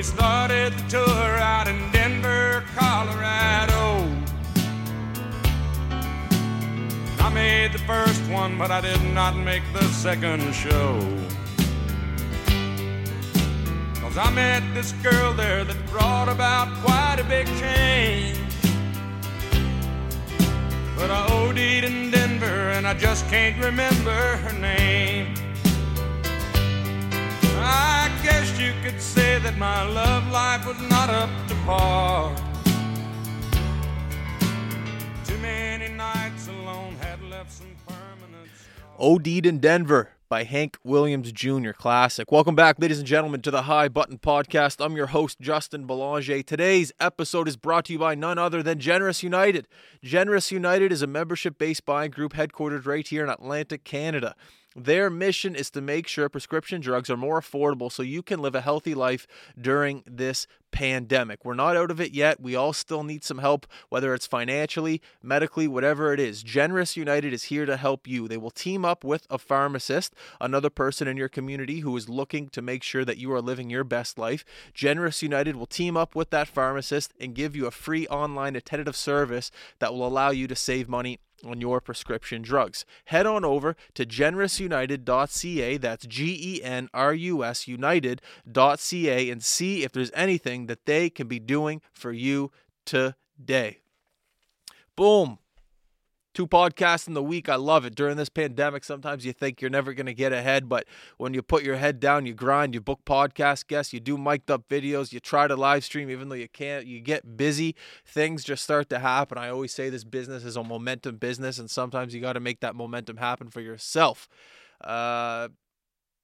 We started the tour out in Denver, Colorado. I made the first one, but I did not make the second show. Cause I met this girl there that brought about quite a big change. But I OD'd in Denver and I just can't remember her name. I guess you could say that my love life was not up to par. Too many nights alone had left some permanent in Denver by Hank Williams Jr. Classic. Welcome back, ladies and gentlemen, to the High Button Podcast. I'm your host, Justin Belanger. Today's episode is brought to you by none other than Generous United. Generous United is a membership based buying group headquartered right here in Atlantic, Canada. Their mission is to make sure prescription drugs are more affordable so you can live a healthy life during this pandemic. We're not out of it yet. We all still need some help, whether it's financially, medically, whatever it is. Generous United is here to help you. They will team up with a pharmacist, another person in your community who is looking to make sure that you are living your best life. Generous United will team up with that pharmacist and give you a free online attendant service that will allow you to save money on your prescription drugs. Head on over to generousunited.ca, that's G E N R U S United.ca, and see if there's anything that they can be doing for you today. Boom. Two podcasts in the week. I love it. During this pandemic, sometimes you think you're never going to get ahead, but when you put your head down, you grind, you book podcast guests, you do mic'd up videos, you try to live stream even though you can't, you get busy, things just start to happen. I always say this business is a momentum business, and sometimes you got to make that momentum happen for yourself. Uh,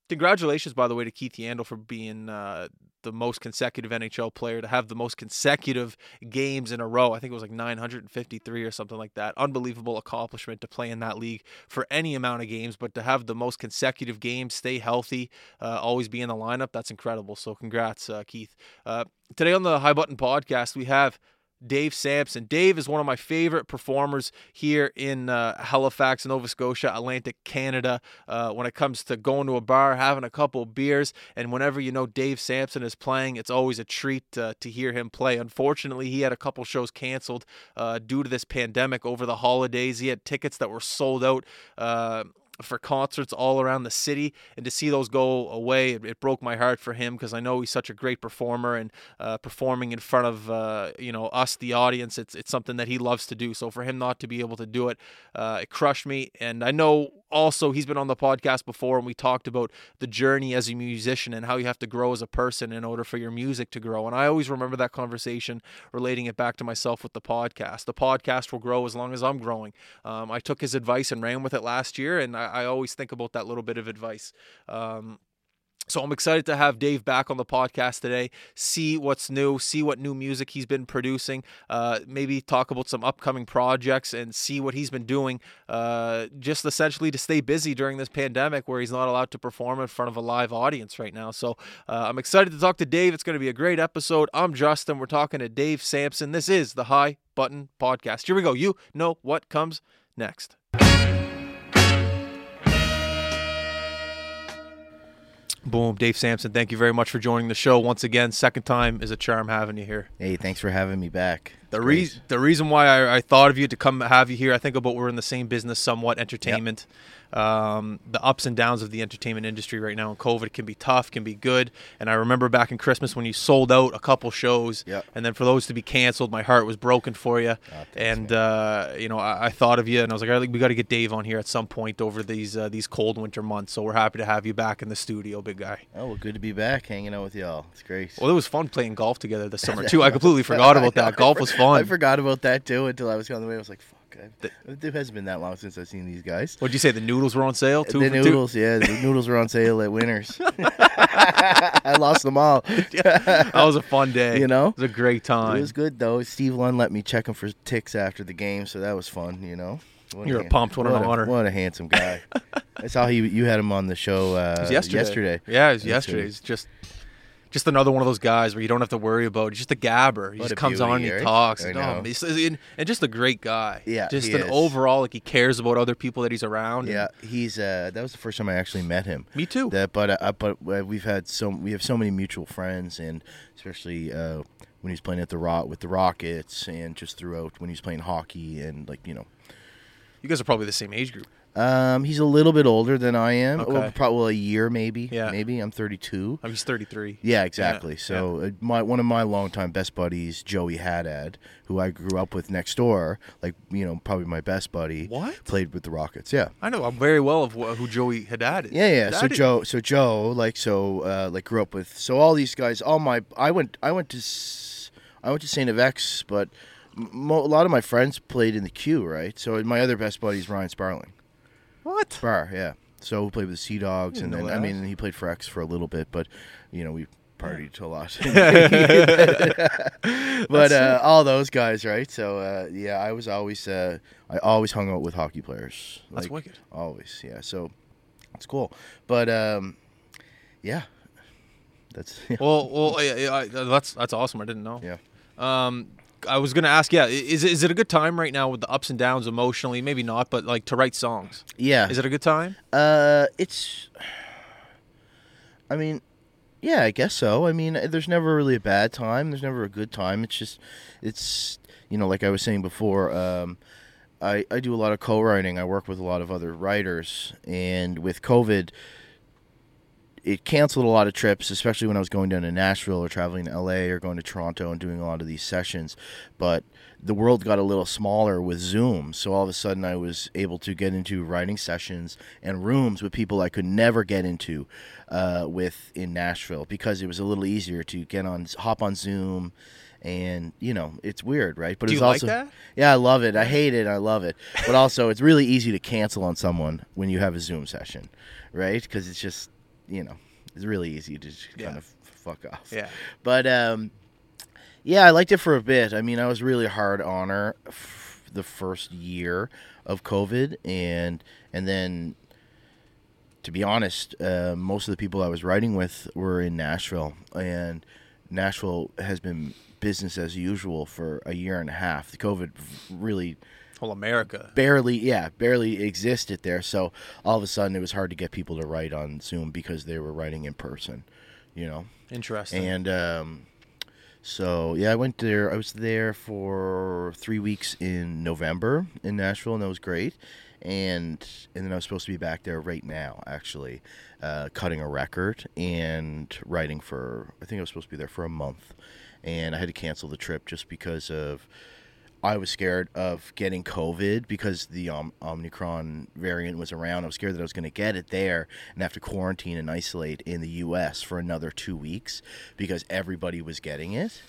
congratulations, by the way, to Keith Yandle for being uh, the most consecutive NHL player to have the most consecutive games in a row. I think it was like 953 or something like that. Unbelievable accomplishment to play in that league for any amount of games, but to have the most consecutive games, stay healthy, uh, always be in the lineup, that's incredible. So congrats, uh, Keith. Uh, today on the High Button Podcast, we have Dave Sampson. Dave is one of my favorite performers here in uh, Halifax, Nova Scotia, Atlantic Canada. Uh, when it comes to going to a bar, having a couple beers, and whenever you know Dave Sampson is playing, it's always a treat uh, to hear him play. Unfortunately, he had a couple shows canceled uh, due to this pandemic over the holidays. He had tickets that were sold out uh, for concerts all around the city and to see those go away it, it broke my heart for him because i know he's such a great performer and uh, performing in front of uh, you know us the audience it's, it's something that he loves to do. So for him not to be able to do it uh, it crushed me and i know also he's been on the podcast before and we talked about the journey as a musician and how you have to grow as a person in order for your music to grow. And i always remember that conversation relating it back to myself with the podcast. The podcast will grow as long as i'm growing. Um, i took his advice and ran with it last year and I, I always think about that little bit of advice. Um, so I'm excited to have Dave back on the podcast today. See what's new, see what new music he's been producing, uh, maybe talk about some upcoming projects, and see what he's been doing, uh, just essentially to stay busy during this pandemic where he's not allowed to perform in front of a live audience right now. So uh, I'm excited to talk to Dave. It's going to be a great episode. I'm Justin. We're talking to Dave Sampson. This is the High Button Podcast. Here we go. You know what comes next. Boom, Dave Sampson. Thank you very much for joining the show once again. Second time is a charm having you here. Hey, thanks for having me back. The reason the reason why I, I thought of you to come have you here, I think about we're in the same business, somewhat entertainment. Um, the ups and downs of the entertainment industry right now, and COVID can be tough, can be good. And I remember back in Christmas when you sold out a couple shows, Yep. and then for those to be canceled, my heart was broken for you. thanks, and uh, you know, I, I thought of you, and I was like, I think we got to get Dave on here at some point over these uh, these cold winter months. So we're happy to have you back in the studio, big guy. Oh, well, good to be back hanging out with y'all. It's great. Well, it was fun playing golf together this summer too. I completely forgot about that. Golf was fun. I forgot about that too until I was on the way. I was like, fuck. I, it hasn't been that long since I've seen these guys. What'd you say? The noodles were on sale too. the for two? noodles, yeah, the noodles were on sale at Winners. I lost them all. that was a fun day. You know? it was a great time. It was good though. Steve Lund let me check him for ticks after the game, so that was fun. You know. What You're a han- pumped. What an a- honor. What a handsome guy. I saw he. You had him on the show uh, yesterday. Yesterday. Yeah, it was yesterday. It's just, just another one of those guys where you don't have to worry about. He's just a gabber. He What just comes on and he talks. And, oh, and, and just a great guy. Yeah, just an is. overall like he cares about other people that he's around. Yeah, he's uh, that was the first time I actually met him. Me too. That, but uh, but uh, we've had so we have so many mutual friends, and especially uh, when he's playing at the Rock with the Rockets, and just throughout when he's playing hockey, and like you know, you guys are probably the same age group. Um, he's a little bit older than I am. Okay. Well, probably a year, maybe. Yeah. maybe I'm 32. Oh, he's 33. Yeah, exactly. Yeah, So uh, my one of my longtime best buddies, Joey Haddad, who I grew up with next door, like you know, probably my best buddy. What? played with the Rockets? Yeah. I know I'm very well of who Joey Haddad is. Yeah, yeah. So Haddad- Joe, so Joe, like, so, uh, like, grew up with. So all these guys, all my, I went, I went to, I went to Saint FX, but mo- a lot of my friends played in the Q, right? So my other best buddy is Ryan Sparling. What? Spar, yeah. So we played with the Sea Dogs, and then I mean, he played for X for a little bit, but you know, we partied a lot. but uh, all those guys, right? So uh, yeah, I was always, uh, I always hung out with hockey players. That's like, wicked. Always, yeah. So it's cool, but um, yeah, that's Well, well, yeah, yeah, I, that's that's awesome. I didn't know. yeah. Um, I was gonna ask, yeah, i- is it a good time right now with the ups and downs emotionally? Maybe not, but like to write songs. Yeah. Is it a good time? Uh, it's. I mean, yeah, I guess so. I mean, there's never really a bad time. There's never a good time. It's just, it's you know, like I was saying before. Um, I I do a lot of co-writing. I work with a lot of other writers, and with COVID, it canceled a lot of trips, especially when I was going down to Nashville or traveling to LA or going to Toronto and doing a lot of these sessions. But the world got a little smaller with Zoom, so all of a sudden I was able to get into writing sessions and rooms with people I could never get into uh, with in Nashville because it was a little easier to get on, hop on Zoom. And you know it's weird, right? But Do it's you like also that? yeah, I love it. I hate it. I love it. But also, it's really easy to cancel on someone when you have a Zoom session, right? Because it's just, you know, it's really easy to just Yeah. kind of fuck off. Yeah. But um, yeah, I liked it for a bit. I mean, I was really hard on her f- the first year of COVID, and and then, to be honest, uh, most of the people I was writing with were in Nashville, and Nashville has been business as usual for a year and a half. The COVID really Whole America. barely yeah barely existed there so all of a sudden it was hard to get people to write on zoom because they were writing in person you know Interesting. and um, so yeah i went there i was there for three weeks in november in nashville and that was great and and then i was supposed to be back there right now actually uh, cutting a record and writing for i think i was supposed to be there for a month and i had to cancel the trip just because of I was scared of getting COVID because the um, Omicron variant was around. I was scared that I was going to get it there and have to quarantine and isolate in the U.S. for another two weeks because everybody was getting it.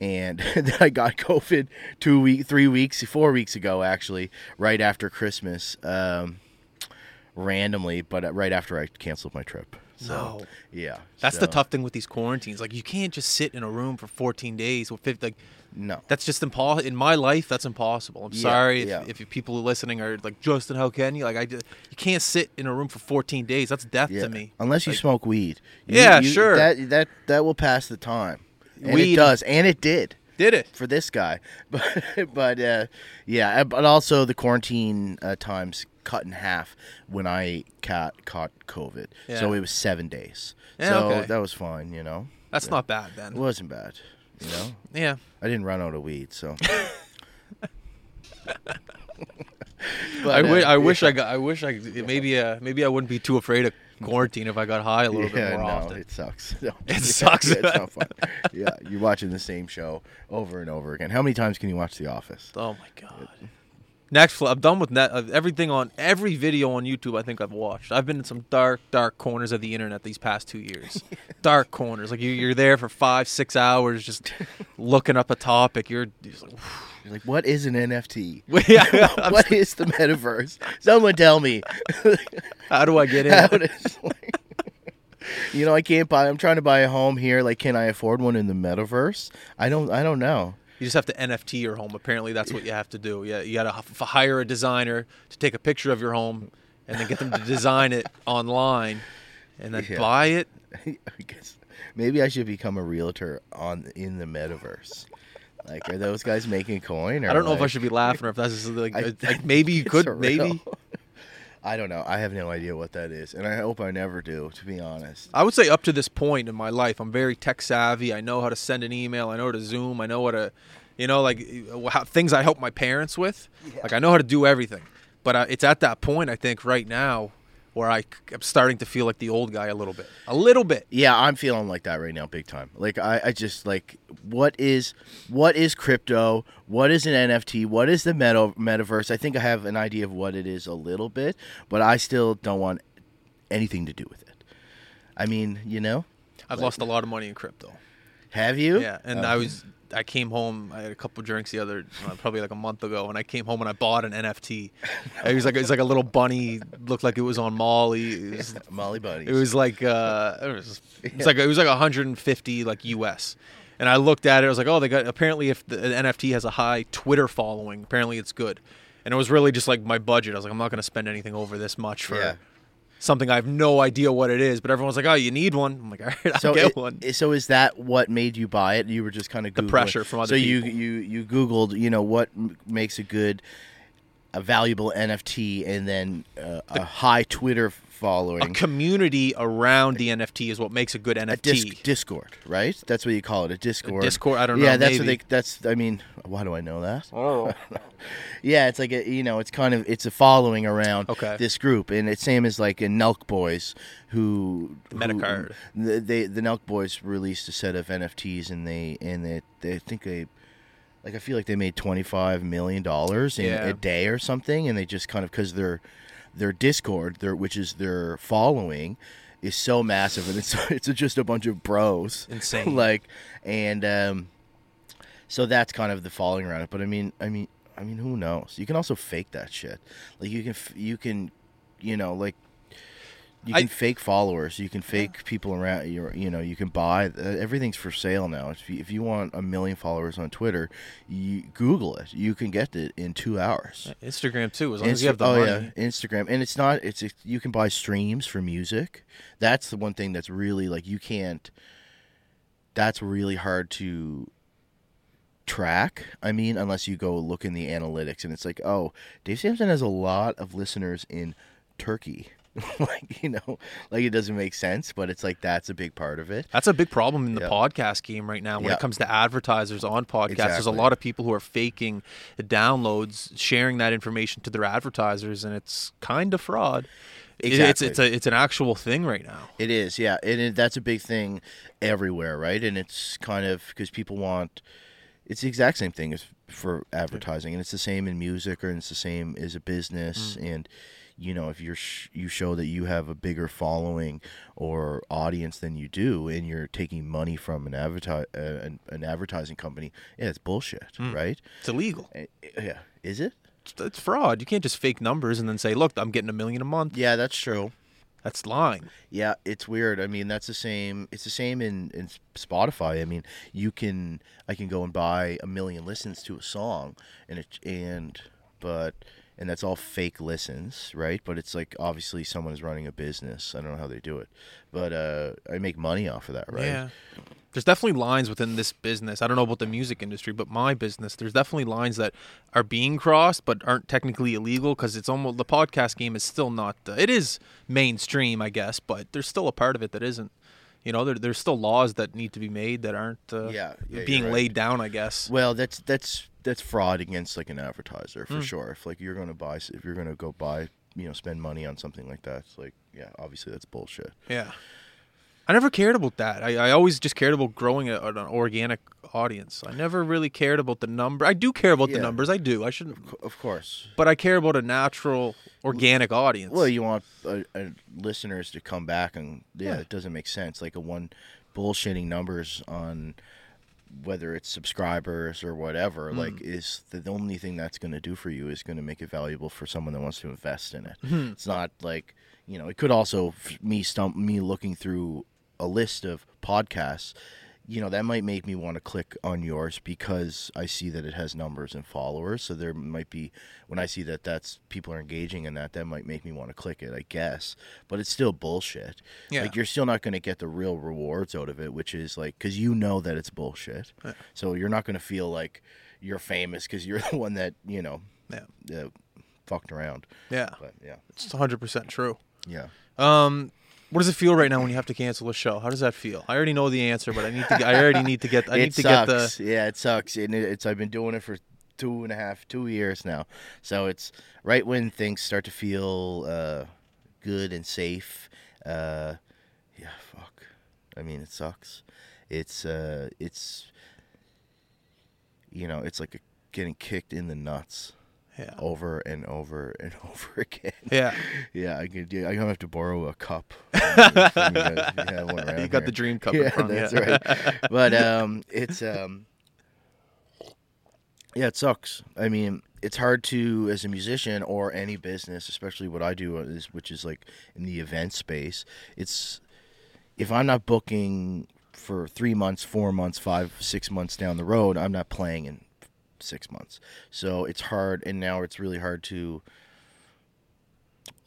And then I got COVID two week, three weeks, four weeks ago, actually, right after Christmas, um, randomly, but uh, right after I canceled my trip. So, No. yeah, That's the tough thing with these quarantines. Like you can't just sit in a room for 14 days with 50. Like No, that's just impossible. In my life, that's impossible. I'm Yeah, sorry if, yeah. if people are listening are like Justin. How can you? Like I, just, you can't sit in a room for 14 days. That's death Yeah, to me. Unless you Like, smoke weed. You- Yeah, you- sure. That that that will pass the time. And Weed- it does, and it did Did it? for this guy. But but uh, yeah, uh, but also the quarantine uh, times cut in half when I caught caught COVID. So it was seven days. So okay. that was fine. You know, That's not bad then. it then. wasn't bad. You know, Yeah. I didn't run out of weed, so. I, But, wi- uh, I wish I got. I wish I maybe. Uh, maybe I wouldn't be too afraid of quarantine if I got high a little yeah, bit more no, often. it sucks. No, It yeah, sucks. Yeah, it's not fun. yeah, you're watching the same show over and over again. How many times can you watch The Office? Oh my god. Netflix. I'm done with net. uh, Everything on every video on YouTube. I think I've watched. I've been in some dark, dark corners of the internet these past two years. dark corners. Like you, you're there for five, six hours just looking up a topic. You're just like, You're like, what is an NFT? yeah. What is the metaverse? Someone tell me. How do I get in? How does, like, you know, I can't buy. I'm trying to buy a home here. Like, can I afford one in the metaverse? I don't. I don't know. You just have to NFT your home. Apparently, that's what you have to do. Yeah, you got to hire a designer to take a picture of your home and then get them to design it online. and then Yeah. buy it. I guess maybe I should become a realtor on in the metaverse. Like, are those guys making coin? Or I don't know if I should be laughing or if that's just like, I- like maybe you could surreal. maybe. I don't know. I have no idea what that is, and I hope I never do. To be honest. I would say up to this point in my life, I'm very tech savvy. I know how to send an email. I know how to Zoom. I know how to, you know, like how, things I help my parents with. Like I know how to do everything. But uh, it's at that point I think right now where I, am starting to feel like the old guy a little bit, a little bit. Yeah, I'm feeling like that right now, big time. Like I, I just like what is what is crypto? What is an NFT? What is the meta metaverse? I think I have an idea of what it is a little bit, but I still don't want anything to do with it. I mean, you know, I've lost a lot of money in crypto. have you? Yeah, and Oh. I was I came home. I had a couple drinks the other uh, probably like a month ago, and I came home and I bought an NFT. It was like it was like a little bunny, looked like it was on Molly. It was, Molly Buddies. it was like uh, it was, it was like it was like 150 like US. And I looked at it. I was like, oh, they got apparently if the NFT has a high Twitter following, apparently it's good. And it was really just like my budget. I was like, I'm not going to spend anything over this much for Yeah. Something I have no idea what it is. But everyone's like, oh, you need one. I'm like, all right, I'll so get it- one. so is that what made you buy it? You were just kind of The pressure from other So you people. you you googled, you know, what makes a good, a valuable NFT, and then uh, a high Twitter following. a community around the NFT is what makes a good a NFT. disc, Discord, right? That's what you call it, a Discord. Discord, I don't Yeah, know, Yeah, that's what they. That's. I mean, why do I know that? oh, Yeah, it's like a, you know, it's kind of it's a following around Okay. this group, and it's same as like in Nelk Boys, who who- Metacard. the, they the Nelk Boys released a set of NFTs, and they and they, they I think they. Like I feel like they made twenty five million dollars in Yeah. a day or something, and they just kind of because their their Discord, their which is their following, is so massive, and it's it's just a bunch of bros, Insane. like, and um, so that's kind of the following around it. But I mean, I mean, I mean, who knows? You can also fake that shit. Like you can, you can, you know, like you I- can fake followers. You can fake people around. You you know, you can buy. Uh, everything's for sale now. If you, if you want a million followers on Twitter, you Google it. You can get it in two hours. Instagram too, as long as you have the oh money. yeah, Instagram, and it's not. It's you can buy streams for music. That's the one thing that's really like you can't. That's really hard to track. I mean, unless you go look in the analytics, and it's like, oh, Dave Sampson has a lot of listeners in Turkey. like you know, like it doesn't make sense, but it's like that's a big part of it. That's a big problem in the Yeah. podcast game right now when Yeah. it comes to advertisers on podcasts. There's a lot of people who are faking downloads, sharing that information to their advertisers, and it's kind of fraud. Exactly. It's it's a it's an actual thing right now. It is, yeah, and it, that's a big thing everywhere, right? And it's kind of because people want. It's the exact same thing as for advertising, and it's the same in music, or it's the same as a business. Mm. And you know, if you're sh- you show that you have a bigger following or audience than you do, and you're taking money from an adverti- uh, an, an advertising company, yeah, it's bullshit, right? It's illegal. Uh, Yeah, is it? It's, it's fraud. You can't just fake numbers and then say, "Look, I'm getting a million a month." Yeah, that's true. That's lying. Yeah, it's weird. I mean, that's the same. It's the same in, in Spotify. I mean, you can I can go and buy a million listens to a song, and it and but and that's all fake listens, right? But it's like obviously someone is running a business. I don't know how they do it, but uh, I make money off of that, right? Yeah. There's definitely lines within this business. I don't know about the music industry, but my business, there's definitely lines that are being crossed but aren't technically illegal because it's almost the podcast game is still not. Uh, it is mainstream, I guess, but there's still a part of it that isn't. You know, there, there's still laws that need to be made that aren't uh, Yeah, yeah, being right. laid down. I guess. Well, that's that's that's fraud against like an advertiser for sure. If like you're gonna buy, if you're gonna go buy, you know, spend money on something like that, it's like yeah, obviously that's bullshit. Yeah. I never cared about that. I, I always just cared about growing a, an organic audience. I never really cared about the number. I do care about the numbers. I do. I shouldn't. Of course. But I care about a natural, organic audience. Well, you want uh, uh, listeners to come back, and yeah, Yeah. it doesn't make sense. Like a one bullshitting numbers on whether it's subscribers or whatever. Like, is the, only thing that's going to do for you is going to make it valuable for someone that wants to invest in it. It's not like you know. It could also f- me stump me looking through a list of podcasts. you know that might make me want to click on yours because I see that it has numbers and followers. So there might be when I see that that's people are engaging in that, that might make me want to click it. I guess, but it's still bullshit. Yeah. Like you're still not going to get the real rewards out of it, which is like because you know that it's bullshit. Yeah. So you're not going to feel like you're famous because you're the one that you know Yeah. uh, fucked around. Yeah. But yeah, It's 100% true. yeah. Um, what does it feel right now when you have to cancel a show? How does that feel? I already know the answer, but I need to. Get, I already need to get. I it need to get sucks. the. Yeah, it sucks. And it, it's I've been doing it for two and a half, two years now. So it's right when things start to feel uh, good and safe. Uh, yeah, fuck. I mean, it sucks. It's uh, it's you know, it's like a, getting kicked in the nuts Yeah. over and over and over again. Yeah. Yeah, I could. Yeah, I'm gonna have to borrow a cup. you. Yeah, one you got here. the dream cup in Yeah, front. that's yeah. right. But um, it's um, yeah, it sucks. I mean, it's hard to as a musician or any business, especially what I do, is which is like in the event space. It's if I'm not booking for three months, four months, five, six months down the road, I'm not playing in six months. So it's hard, and now it's really hard to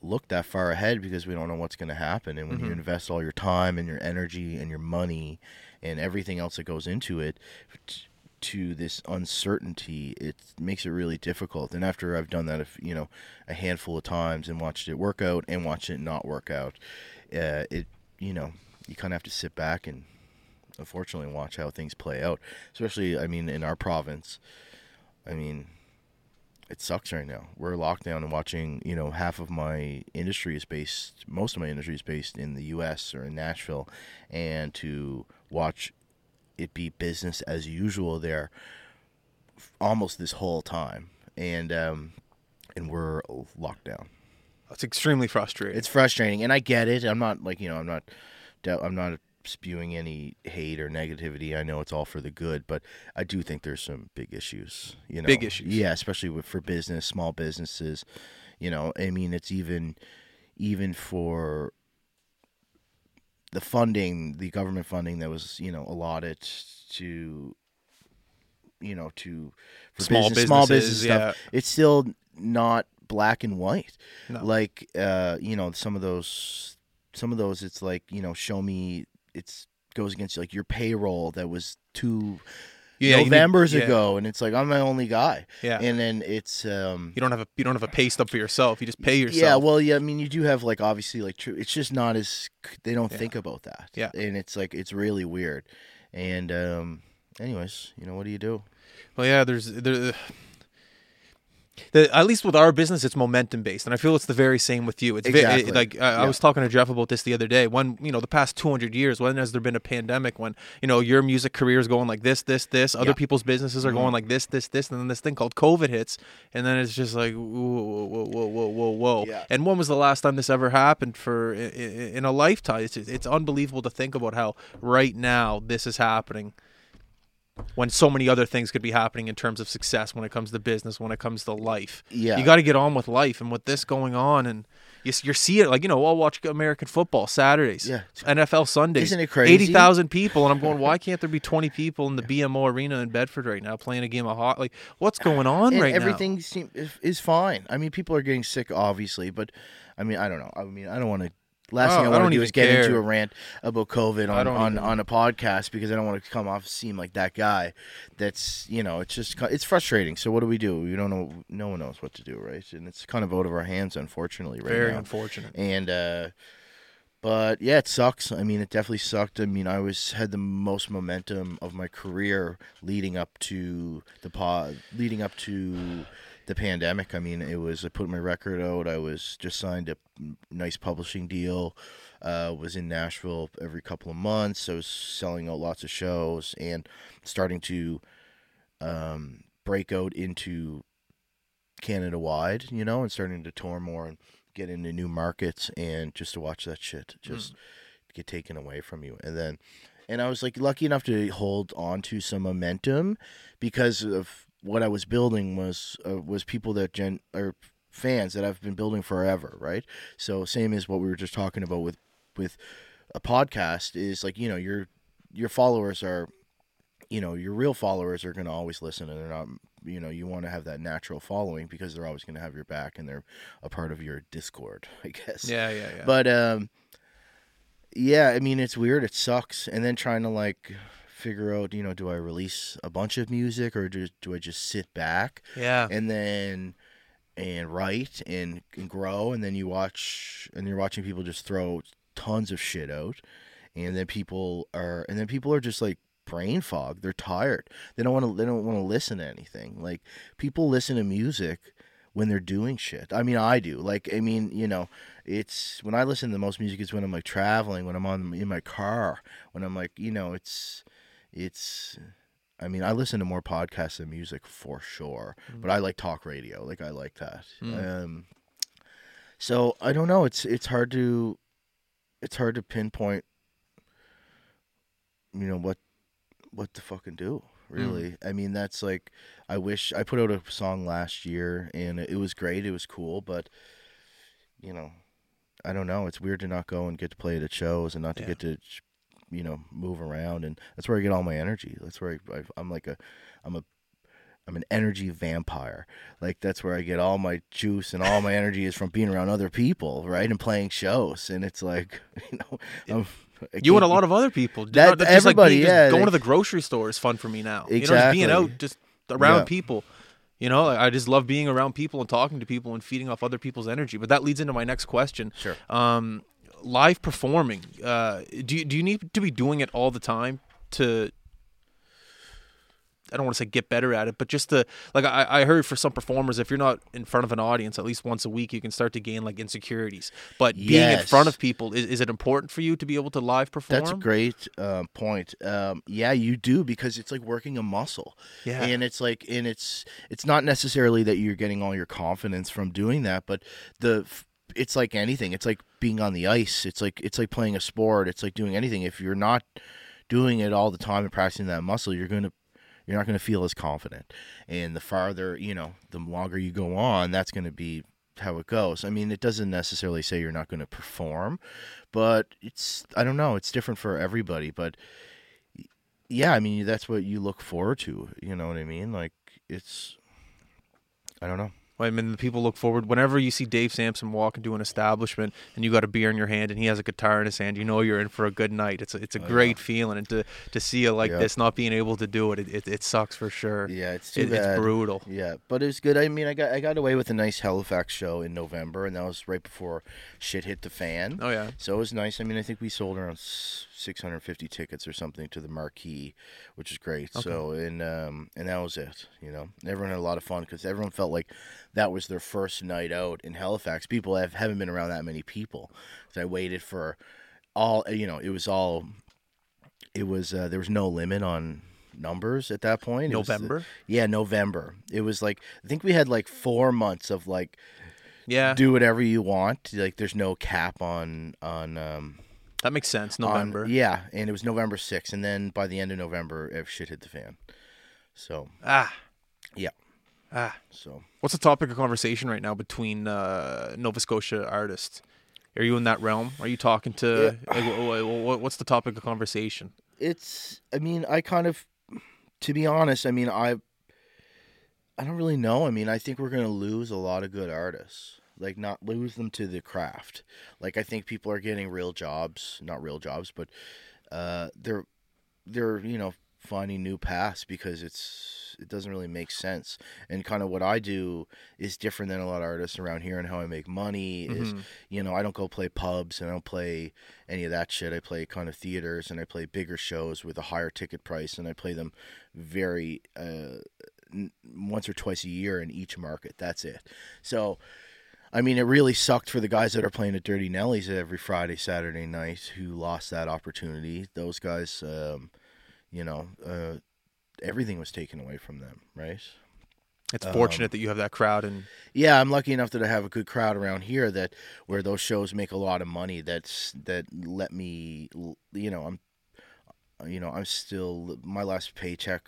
look that far ahead because we don't know what's going to happen. And when you Mhm. invest all your time and your energy and your money and everything else that goes into it to this uncertainty, it makes it really difficult. And after I've done that, if you know, a handful of times and watched it work out and watched it not work out, uh, it you know, you kind of have to sit back and unfortunately watch how things play out. Especially, I mean, in our province, I mean, it sucks right now. We're locked down and watching, you know, half of my industry is based, most of my industry is based in the U.S. or in Nashville, and to watch it be business as usual there almost this whole time, and um, and we're locked down. It's extremely frustrating. It's frustrating, and I get it. I'm not like you know, I'm not, I'm not spewing any hate or negativity. I know it's all for the good, but I do think there's some big issues. You know, Big issues. Yeah, especially with for business, small businesses. You know, I mean, it's even, even for the funding, the government funding that was you know allotted to, you know, to for Small business, small businesses, business stuff. It's still not black and white No. like uh you know some of those some of those it's like you know show me it's goes against like your payroll that was two Yeah, you need- novembers yeah. ago and it's like i'm my only guy Yeah. and then it's um you don't have a you don't have a pay stub for yourself. You just pay yourself. yeah well yeah i mean you do have like obviously like true it's just not as they don't Yeah. think about that Yeah. and it's like it's really weird and um anyways you know what do you do Well, yeah, there's there. The, at least with our business, it's momentum based, and I feel it's the very same with you. It's Exactly. like uh, I was talking to Jeff about this the other day. When you know the past 200 years, when has there been a pandemic? When you know your music career is going like this, this, this. Other Yeah. people's businesses are Mhm. going like this, this, this, and then this thing called COVID hits, and then it's just like whoa, whoa, whoa, whoa, whoa, whoa. Yeah. And when was the last time this ever happened for i- i- in a lifetime? It's it's unbelievable to think about how right now this is happening when so many other things could be happening in terms of success when it comes to business, when it comes to life. yeah You got to get on with life, and with this going on, and you you see it like you know I'll watch American football Saturdays, Yeah. NFL Sundays, Isn't it crazy? Eighty thousand people, and I'm going, why can't there be twenty people in the BMO arena in Bedford right now playing a game of hot? Like, what's going on and right everything seem, is, is fine. I mean, people are getting sick, obviously, but I mean, I don't know. I mean, I don't want to. Last Oh, thing I I want to do is get into a rant about COVID on on, even- on a podcast because I don't want to come off seem like that guy. That's you know, it's just it's frustrating. So what do we do? We don't know. No one knows what to do, right? And it's kind of out of our hands, unfortunately, right Very now. unfortunate. And uh, but yeah, it sucks. I mean, it definitely sucked. I mean, I was had the most momentum of my career leading up to the pod, leading up to the pandemic. I mean, it was I put my record out. I was just signed a nice publishing deal. Uh, was in Nashville every couple of months. I was selling out lots of shows and starting to um, break out into Canada wide, you know, and starting to tour more and get into new markets and just to watch that shit just get taken away from you. And then, and I was like lucky enough to hold on to some momentum because of what I was building was uh, was people that gen or fans that I've been building forever, right? So same as what we were just talking about with with a podcast is like you know you're your followers are, you know, your real followers are going to always listen, and they're not. You know, you want to have that natural following because they're always going to have your back, and they're a part of your Discord, I guess. Yeah, yeah, yeah. But um, yeah, I mean, it's weird. It sucks, and then trying to like figure out, you know, do I release a bunch of music or do, do I just sit back yeah. and then and write and, and grow? And then you watch and you're watching people just throw tons of shit out. And then people are and then people are just like brain fog they're tired. They don't want to they don't want to listen to anything. Like people listen to music when they're doing shit. I mean i do. Like i mean you know it's when i listen to the most music is when i'm like traveling when i'm on in my car when i'm like you know it's it's I mean, I listen to more podcasts than music for sure, but I like talk radio. Like I like that. Mm. Um, so I don't know. It's it's hard to it's hard to pinpoint. You know what what to fucking do. Really, I mean that's like I wish I put out a song last year and it was great. It was cool, but you know, I don't know. It's weird to not go and get to play it at shows and not to Yeah. get to you know move around and that's where I get all my energy. That's where I, I, I'm like a I'm a I'm an energy vampire. Like that's where I get all my juice and all my energy is from being around other people, right, and playing shows. And it's like, you know, I'm, You and a lot of other people. That- just like everybody, being- just yeah, going to the grocery store is fun for me now. You know, just being out, just around Yeah. people. You know, I just love being around people and talking to people and feeding off other people's energy. But that leads into my next question. Sure. Um, live performing. Uh, do you, do you need to be doing it all the time to? I don't want to say get better at it, but just to like I, I heard for some performers, if you're not in front of an audience at least once a week, you can start to gain like insecurities. But being in front of people is, is it important for you to be able to live perform? That's a great um, point. Um, yeah, you do because it's like working a muscle. Yeah. and it's like, and it's it's not necessarily that you're getting all your confidence from doing that, but the it's like anything. It's like being on the ice. It's like it's like playing a sport. It's like doing anything. If you're not doing it all the time and practicing that muscle, you're gonna you're not gonna feel as confident. And the farther you know, the longer you go on, that's gonna be how it goes. I mean, it doesn't necessarily say you're not to perform, but it's I don't know, it's different for everybody, but yeah, I mean, that's what you look forward to, you know what I mean? Like it's I don't know. I mean, the people look forward whenever you see Dave Sampson walk into an establishment and you got a beer in your hand and he has a guitar in his hand. You know you're in for a good night. It's a, it's a oh, great feeling, and to to see you like Oh, Yeah. this, not being able to do it, it, it, it sucks for sure. Yeah, it's too It- bad. it's brutal. Yeah, but it was good. I mean, I got I got away with a nice Halifax show in November, and that was right before shit hit the fan. Oh yeah, So it was nice. I mean, I think we sold around 650 tickets or something to the marquee, which is great. So and um and that was it. You know, everyone had a lot of fun because everyone felt like that was their first night out in Halifax. People have haven't been around that many people. So I waited for all. You know, it was all. It was uh, there was no limit on numbers at that point. It was the- November. yeah, November. It was like I think we had like four months of like Yeah, do whatever you want. Like there's no cap on on um that makes sense. on- November. yeah, and it was November 6th, and then by the end of November, if shit hit the fan. So Ah. Yeah. Ah. so What's the topic of conversation right now between uh, Nova Scotia artists? Are you in that realm? Are you talking to? Like, wh- wh- what's the topic of conversation? it's. I mean, I kind of, to be honest, I mean, I. I don't really know. I mean, I think we're gonna lose a lot of good artists. Like, not lose them to the craft. Like, I think people are getting real jobs, not real jobs, but uh, they're they're you know finding new paths because it's it doesn't really make sense and kind of what i do is different than a lot of artists around here and how i make money is Mhm. you know i don't go play pubs and i don't play any of that shit i play kind of theaters and i play bigger shows with a higher ticket price and i play them very uh n- once or twice a year in each market that's it so I mean, it really sucked for the guys that are playing at Durty Nelly's every Friday, Saturday night who lost that opportunity. Those guys, um, you know, uh, everything was taken away from them, right? It's Um, fortunate that you have that crowd and Yeah, I'm lucky enough that I have a good crowd around here that where those shows make a lot of money. That's that let me, you know, I'm, you know, I'm still my last paycheck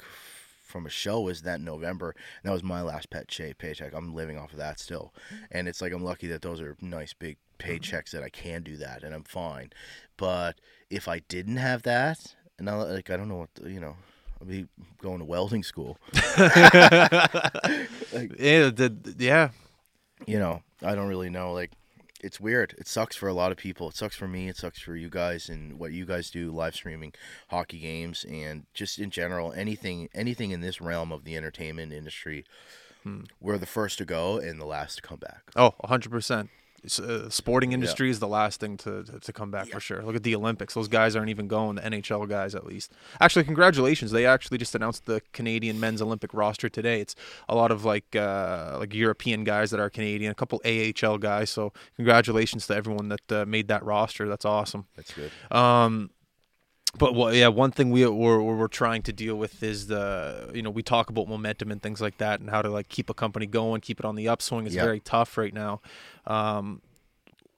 from a show was that November. And that was my last pet paycheck. I'm living off of that still, and it's like I'm lucky that those are nice big paychecks that I can do that, and I'm fine. But if I didn't have that, and I like I don't know what the, you know. I'll be going to welding school. Yeah, the, yeah. you know, I don't really know. Like, it's weird. It sucks for a lot of people. It sucks for me. It sucks for you guys and what you guys do, live streaming hockey games and just in general anything anything in this realm of the entertainment industry. We're the first to go and the last to come back. Oh, 100%. Uh, sporting industry is the last thing to, to, to come back for sure. Look at the Olympics; those guys aren't even going. The NHL guys, at least. Actually, congratulations! They actually just announced the Canadian men's Olympic roster today. It's a lot of like uh, like European guys that are Canadian, a couple AHL guys. So congratulations to everyone that uh, made that roster. That's awesome. That's good. Um, but well, yeah, one thing we we're, we're we're trying to deal with is the you know we talk about momentum and things like that and how to like keep a company going, keep it on the upswing. It's Yeah. very tough right now. Um,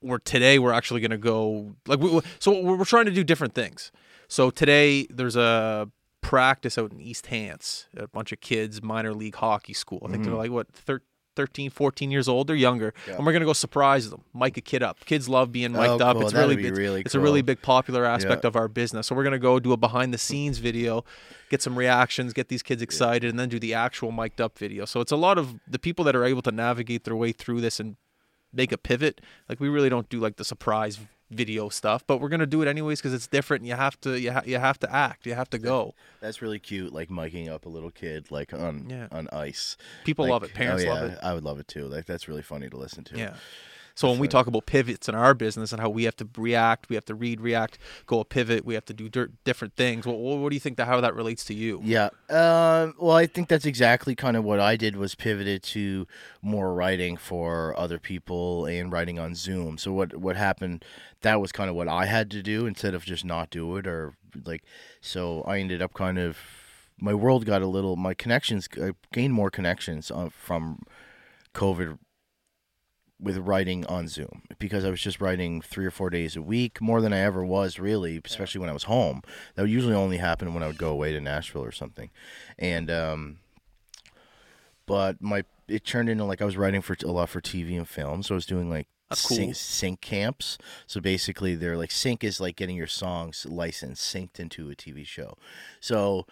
we're today we're actually going to go like we, so we're, we're trying to do different things. So today there's a practice out in East Hants, a bunch of kids, minor league hockey school. I think they're like what thir- 13, 14 years old. They're younger. Yeah. and we're gonna go surprise them, mic a kid up. Kids love being mic'd Oh, up. cool. It's That'd really, really it's a really big popular aspect Yeah. of our business. So we're gonna go do a behind the scenes video, get some reactions, get these kids excited, and then do the actual mic'd up video. So it's a lot of the people that are able to navigate their way through this and make a pivot. Like we really don't do like the surprise video stuff, but we're gonna do it anyways because it's different. And you have to you, ha- you have to act. You have to go. That's really cute. Like miking up a little kid like on Yeah. on ice. People Like, love it. Oh, Parents oh, yeah, love it. I would love it too. Like that's really funny to listen to. Yeah. So when we talk about pivots in our business and how we have to react, we have to read, react, go a pivot, we have to do dirt, different things. What, what do you think that how that relates to you? Yeah. Um, well, I think that's exactly kind of what I did was pivoted to more writing for other people and writing on Zoom. So what what happened? That was kind of what I had to do instead of just not do it or like. So I ended up kind of my world got a little my connections I gained more connections uh, from COVID with writing on Zoom because I was just writing three or four days a week, more than I ever was really, especially when I was home. That would usually only happen when I would go away to Nashville or something, and um, but my it turned into like I was writing for a lot for TV and film, so I was doing like That's cool. sync, sync camps. So basically, they're like sync is like getting your songs licensed, synced into a TV show. So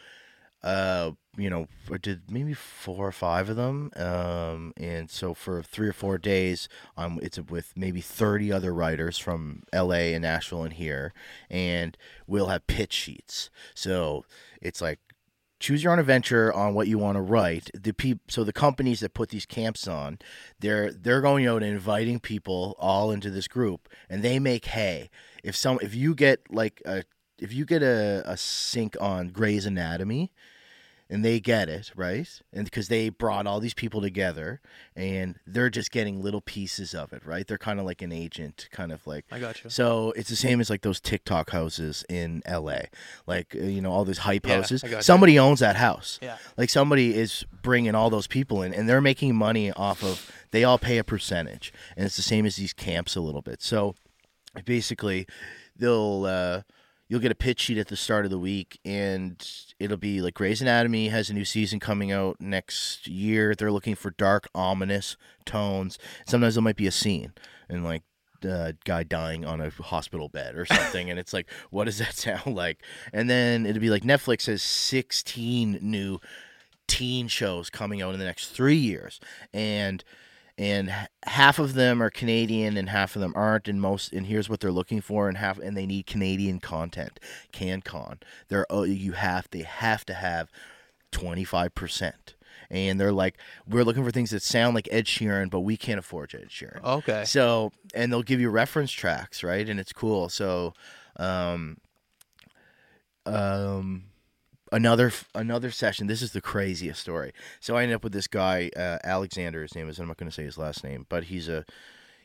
uh you know i did maybe four or five of them um and so for three or four days um it's with maybe 30 other writers from la and nashville and here and we'll have pitch sheets. So it's like choose your own adventure on what you want to write. The peop- so the companies that put these camps on they're they're going out and inviting people all into this group and they make hay. If some if you get like a if you get a, a sync on Grey's Anatomy and they get it, right? And because they brought all these people together and they're just getting little pieces of it, right? They're kind of like an agent, kind of like. I got you. So it's the same as like those TikTok houses in LA. Like, uh, you know, all those hype Yeah, houses. Got you. Somebody owns that house. Yeah. Like somebody is bringing all those people in and they're making money off of, they all pay a percentage. And it's the same as these camps a little bit. So basically they'll uh you'll get a pitch sheet at the start of the week and it'll be like Grey's Anatomy has a new season coming out next year. They're looking for dark, ominous tones. Sometimes there might be a scene and like a guy dying on a hospital bed or something and it's like what does that sound like? And then it'll be like Netflix has 16 new teen shows coming out in the next 3 years and and half of them are Canadian and half of them aren't and most and here's what they're looking for and half and they need Canadian content CanCon they're oh, you have they have to have 25% and they're like we're looking for things that sound like Ed Sheeran but we can't afford Ed Sheeran Okay. so, and they'll give you reference tracks, right? And it's cool. So, um, um, another another session. This is the craziest story. So I ended up with this guy, uh, Alexander. His name is. I'm not going to say his last name, but he's a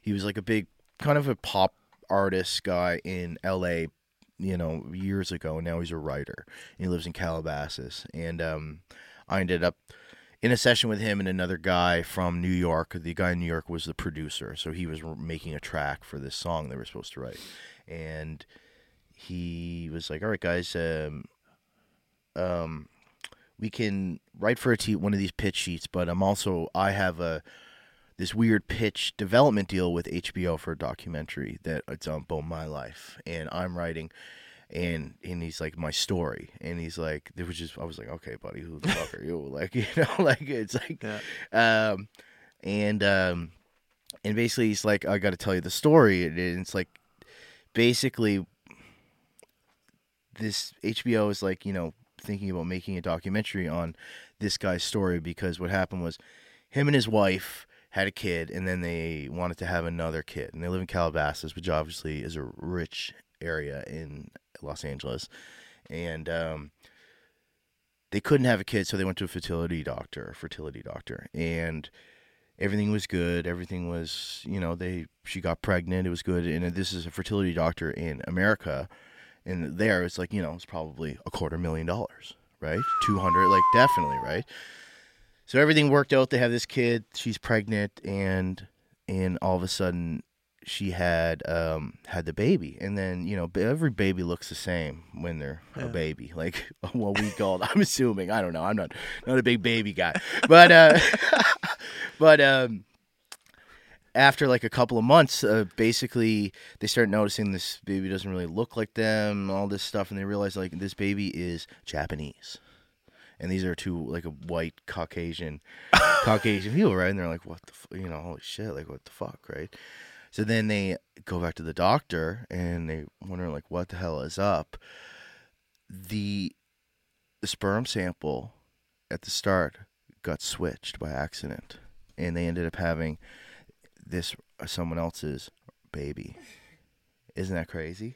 he was like a big kind of a pop artist guy in L.A. You know, years ago. Now he's a writer. He lives in Calabasas, and um, I ended up in a session with him and another guy from New York. The guy in New York was the producer, so he was making a track for this song they were supposed to write, and he was like, "All right, guys, um, um, we can write for a t- one of these pitch sheets, but I'm also I have a this weird pitch development deal with HBO for a documentary that it's on about my life, and I'm writing." and and he's like my story and he's like there was just i was like okay buddy who the fuck are you like you know like it's like Yeah. um and um and basically he's like i gotta tell you the story and it's like basically this hbo is like you know thinking about making a documentary on this guy's story because what happened was him and his wife had a kid and then they wanted to have another kid. And they live in calabasas which obviously is a rich area in los angeles. And um, they couldn't have a kid so they went to a fertility doctor fertility doctor. And everything was good. Everything was you know they she got pregnant. It was good. And this is a fertility doctor in america and there it's like you know it's probably a quarter million dollars right? 200 like definitely right? So everything worked out. They have this kid she's pregnant and and all of a sudden she had um had the baby. And then you know every baby looks the same when they're Yeah. a baby like a week old i'm assuming i don't know i'm not not a big baby guy. But uh but um after like a couple of months uh, basically they start noticing this baby doesn't really look like them all this stuff and they realize like this baby is japanese. And these are two like a white caucasian caucasian people right? And they're like what the f-? you know holy shit like what the fuck right? So then they go back to the doctor and they wonder like what the hell is up? The the sperm sample at the start got switched by accident and they ended up having this uh, someone else's baby isn't that crazy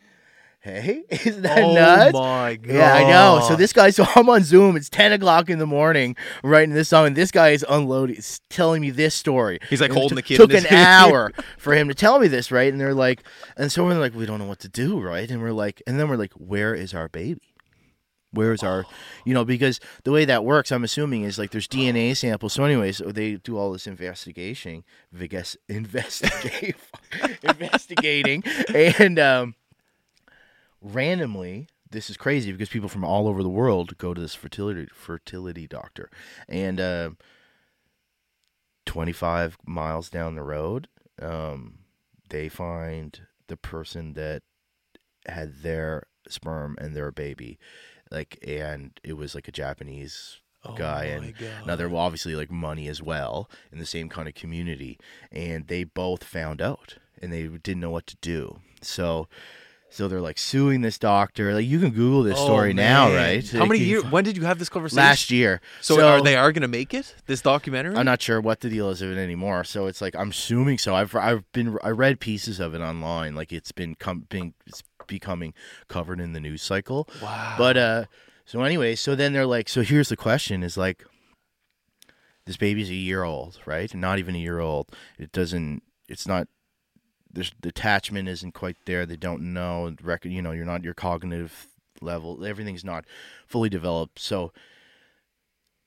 hey isn't that oh nuts my god. yeah, I know. So this guy, so I'm on Zoom. It's 10 o'clock in the morning, writing this song, and this guy is unloading, is telling me this story. He's, like, And holding took- the kid Took in his an hour for him to tell me this, right? And they're like, and so we're like, we don't know what to do, right? And we're like, and then we're like, where is our baby? Where is our, you know, because the way that works, I'm assuming, is like there's DNA samples. So, anyways, they do all this investigation, vigas- investigate, investigating, and um, randomly this is crazy because people from all over the world go to this fertility fertility doctor and uh, 25 miles down the road um, they find the person that had their sperm and their baby like and it was like a japanese Oh guy and God. now they're obviously like money as well in the same kind of community and they both found out and they didn't know what to do so so they're like suing this doctor like you can google this Oh, story now right How Like, many years? When did you have this conversation? last year So, are they are gonna make it? This documentary? I'm not sure what the deal is of it anymore. So it's like I'm assuming so. I've I've been I read pieces of it online. Like it's been com- being it's becoming covered in the news cycle. Wow. But uh, so anyway, so then they're like, so here's the question: is like, this baby's a year old, right? Not even a year old. It doesn't. It's not. There's the attachment isn't quite there. They don't know. Record. You know, you're not your cognitive level. Everything's not fully developed. So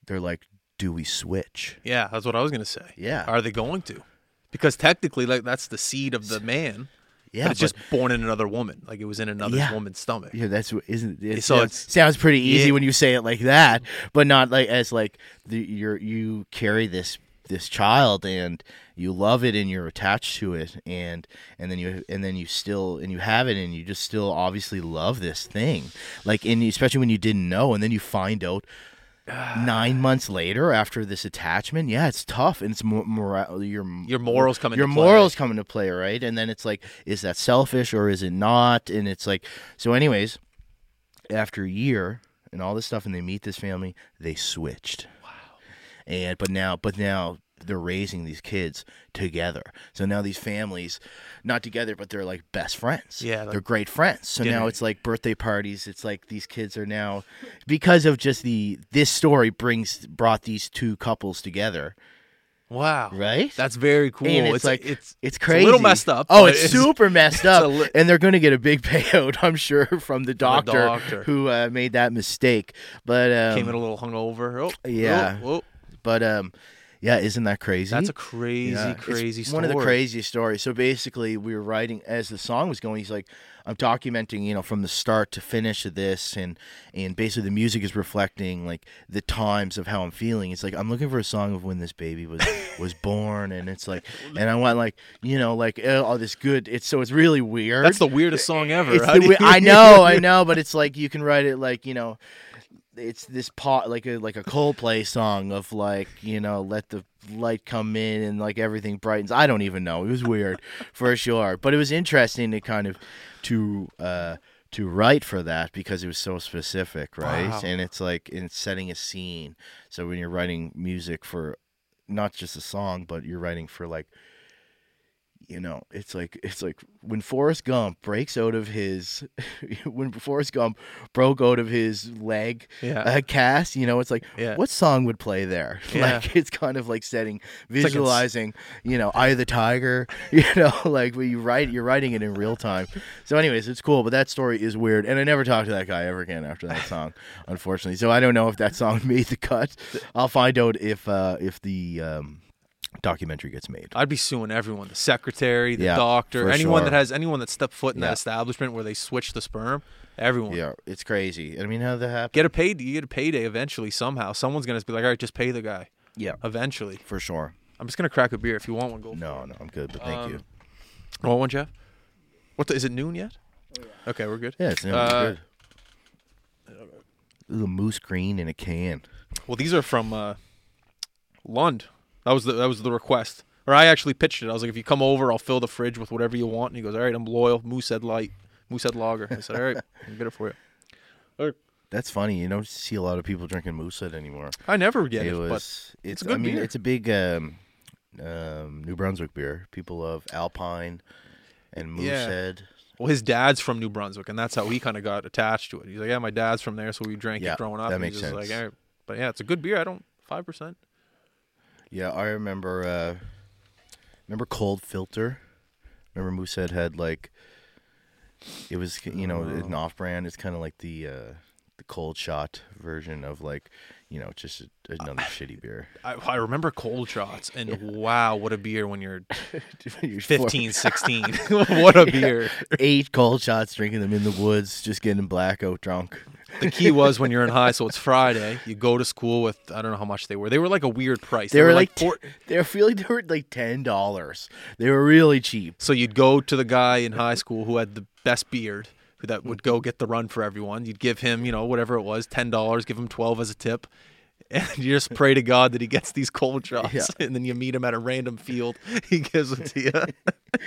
they're like, do we switch? yeah, that's what I was gonna say. Yeah. Are they going to? Because technically, like that's the seed of the man. Yeah, but it's just born in another woman. Like it was in another Yeah. woman's stomach. Yeah, that's what isn't it? So sounds, it's- sounds pretty easy when you say it like that, but not like as like the you're you carry this this child and you love it and you're attached to it and and then you and then you still and you have it and you just still obviously love this thing like and especially when you didn't know and then you find out nine months later after this attachment yeah it's tough and it's more your Your morals come your play. morals come into play right? And then it's like is that selfish or is it not? And it's like so anyways after a year and all this stuff and they meet this family they switched. Wow. And but now but now they're raising these kids together so now these families not together but they're like best friends Yeah, like they're great friends so now it's like birthday parties it's like these kids are now because of just the this story brings brought these two couples together Wow. right That's very cool. and it's, it's like it's it's a crazy. little messed up, Oh, it's, it's- super messed a up, li- and they're going to get a big payout, I'm sure, from the doctor, doctor. who uh, made that mistake. But um, came in a little hungover. Oh, yeah. Oh, oh. but um, Yeah, isn't that crazy? That's a crazy, Yeah, crazy story. One of the craziest stories. So basically, we were writing as the song was going. He's like, "I'm documenting, you know, from the start to finish of this, and and basically the music is reflecting like the times of how I'm feeling. It's like I'm looking for a song of when this baby was was born, and it's like, and I want like, you know, like uh, all this good. It's so it's really weird. That's the weirdest song ever. The you- I know, I know, but it's like you can write it like you know, it's this pot like a like a Coldplay song of like you know let the light come in and like everything brightens. I don't even know. It was weird for sure, but it was interesting to kind of to uh to write for that because it was so specific, right? Wow. And it's like it's setting a scene. So when you're writing music for not just a song, but you're writing for like you know, it's like it's like when Forrest Gump breaks out of his when Forrest Gump broke out of his leg Yeah. uh, cast, you know, it's like Yeah. what song would play there? Yeah. Like it's kind of like setting like visualizing, you know, Eye of the Tiger, you know, like when you write you're writing it in real time. So anyways, it's cool, but that story is weird and I never talked to that guy ever again after that song, unfortunately. So I don't know if that song made the cut. I'll find out if uh if the um documentary gets made. I'd be suing everyone: the secretary, the Yeah, doctor, for anyone that has anyone that stepped foot in Yeah. that establishment where they switch the sperm. Everyone. Yeah, it's crazy. I mean, how did that happen? Get a paid. You get a payday eventually somehow. Someone's gonna be like, all right, just pay the guy. Yeah, Eventually. for sure. I'm just gonna crack a beer if you want one. Go. No, no, I'm good, but thank you. Um, Want one, Jeff? What the, is it noon yet? Okay, we're good. Yeah, it's no, uh, good. Ooh, moose green in a can. Well, these are from uh, Lund. That was the that was the request. Or I actually pitched it. I was like, if you come over, I'll fill the fridge with whatever you want. And he goes, all right, I'm loyal. Moosehead Light, Moosehead Lager. I said, all right, I'll get it for you. That's funny. You don't see a lot of people drinking moosehead anymore. I never get it, it but was. It's. a good I mean, beer. it's a big um, um, New Brunswick beer. People love Alpine and Yeah. Moosehead. well, his dad's from New Brunswick, and that's how he kind of got attached to it. He's like, yeah, my dad's from there, so we drank Yeah, it growing up. that and makes he's just sense. Like, all right. But yeah, it's a good beer. I don't five percent. Yeah, I remember. Uh, remember Cold Filter. Remember Moosehead had like. It was you know Oh. an off-brand. It's kind of like the uh, the cold shot version of like you know just a, another shitty beer. I, I remember cold shots, and wow, what a beer when you're You're 15, 16. what a beer. eight cold shots, drinking them in the woods, just getting blackout drunk. The key was when you're in high, so it's Friday. You go to school with I don't know how much they were. They were like a weird price. They, were like, four, t- they were feeling they were like ten dollars. They were really cheap. so you'd go to the guy in high school who had the best beard, who that would go get the run for everyone. You'd give him, you know, whatever it was, ten dollars, give him twelve as a tip. And you just pray to God that he gets these cold shots, Yeah. and then you meet him at a random field. He gives them to you.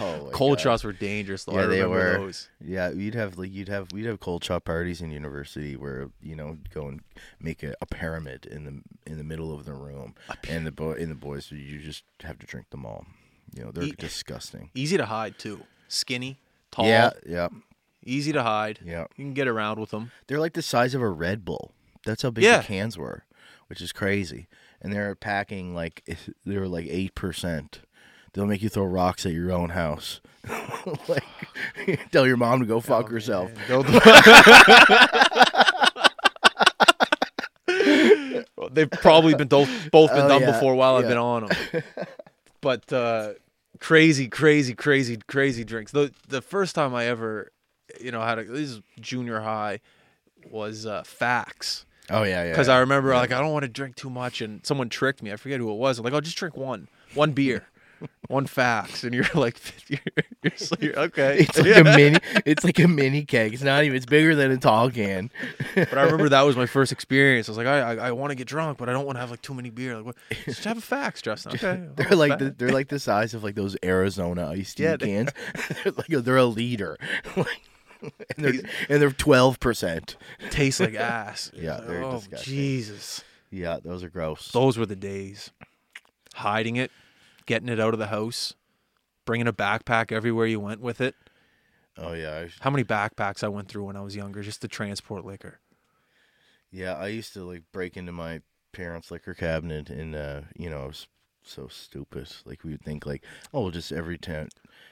Oh, cold God. shots were dangerous, though. Yeah, they were. Those. Yeah, we'd have like you'd have we'd have cold shot parties in university where you know go and make a, a pyramid in the in the middle of the room, and the boy and the boys you just have to drink them all. You know they're E- disgusting. Easy to hide too. Skinny, tall, Yeah, yeah, easy to hide. yeah. You can get around with them. They're like the size of a Red Bull. That's how big Yeah. the cans were, which is crazy. And they're packing like they were like eight percent. They'll make you throw rocks at your own house. like tell your mom to go fuck herself. Go Well, They've probably been both both been Oh, done yeah, before while I've been on them. But uh, crazy, crazy, crazy, crazy drinks. The the first time I ever, you know, had a this is junior high was uh, Faxe Oh yeah, yeah. because yeah. I remember like I don't want to drink too much, and someone tricked me. I forget who it was. I'm like, I'll oh, just drink one, one beer, one Faxe, and you're like, you're, you're, you're okay. It's like a mini. It's like a mini keg. It's not even. It's bigger than a tall can. But I remember that was my first experience. I was like, I I, I want to get drunk, but I don't want to have like too many beer. Like, what? Just have a Faxe, Justin. Okay. They're have like the, they're like the size of like those Arizona iced tea Yeah, cans. they're like a, they're a liter. and they're and they're twelve percent. taste like ass. Yeah, they're oh, disgusting. Jesus. Yeah, those are gross. Those were the days. Hiding it, getting it out of the house, bringing a backpack everywhere you went with it. Oh yeah, I, How many backpacks I went through when I was younger just to transport liquor. yeah. I used to like break into my parents' liquor cabinet, and uh, you know, I was so stupid. Like we would think like, oh, well, just every time,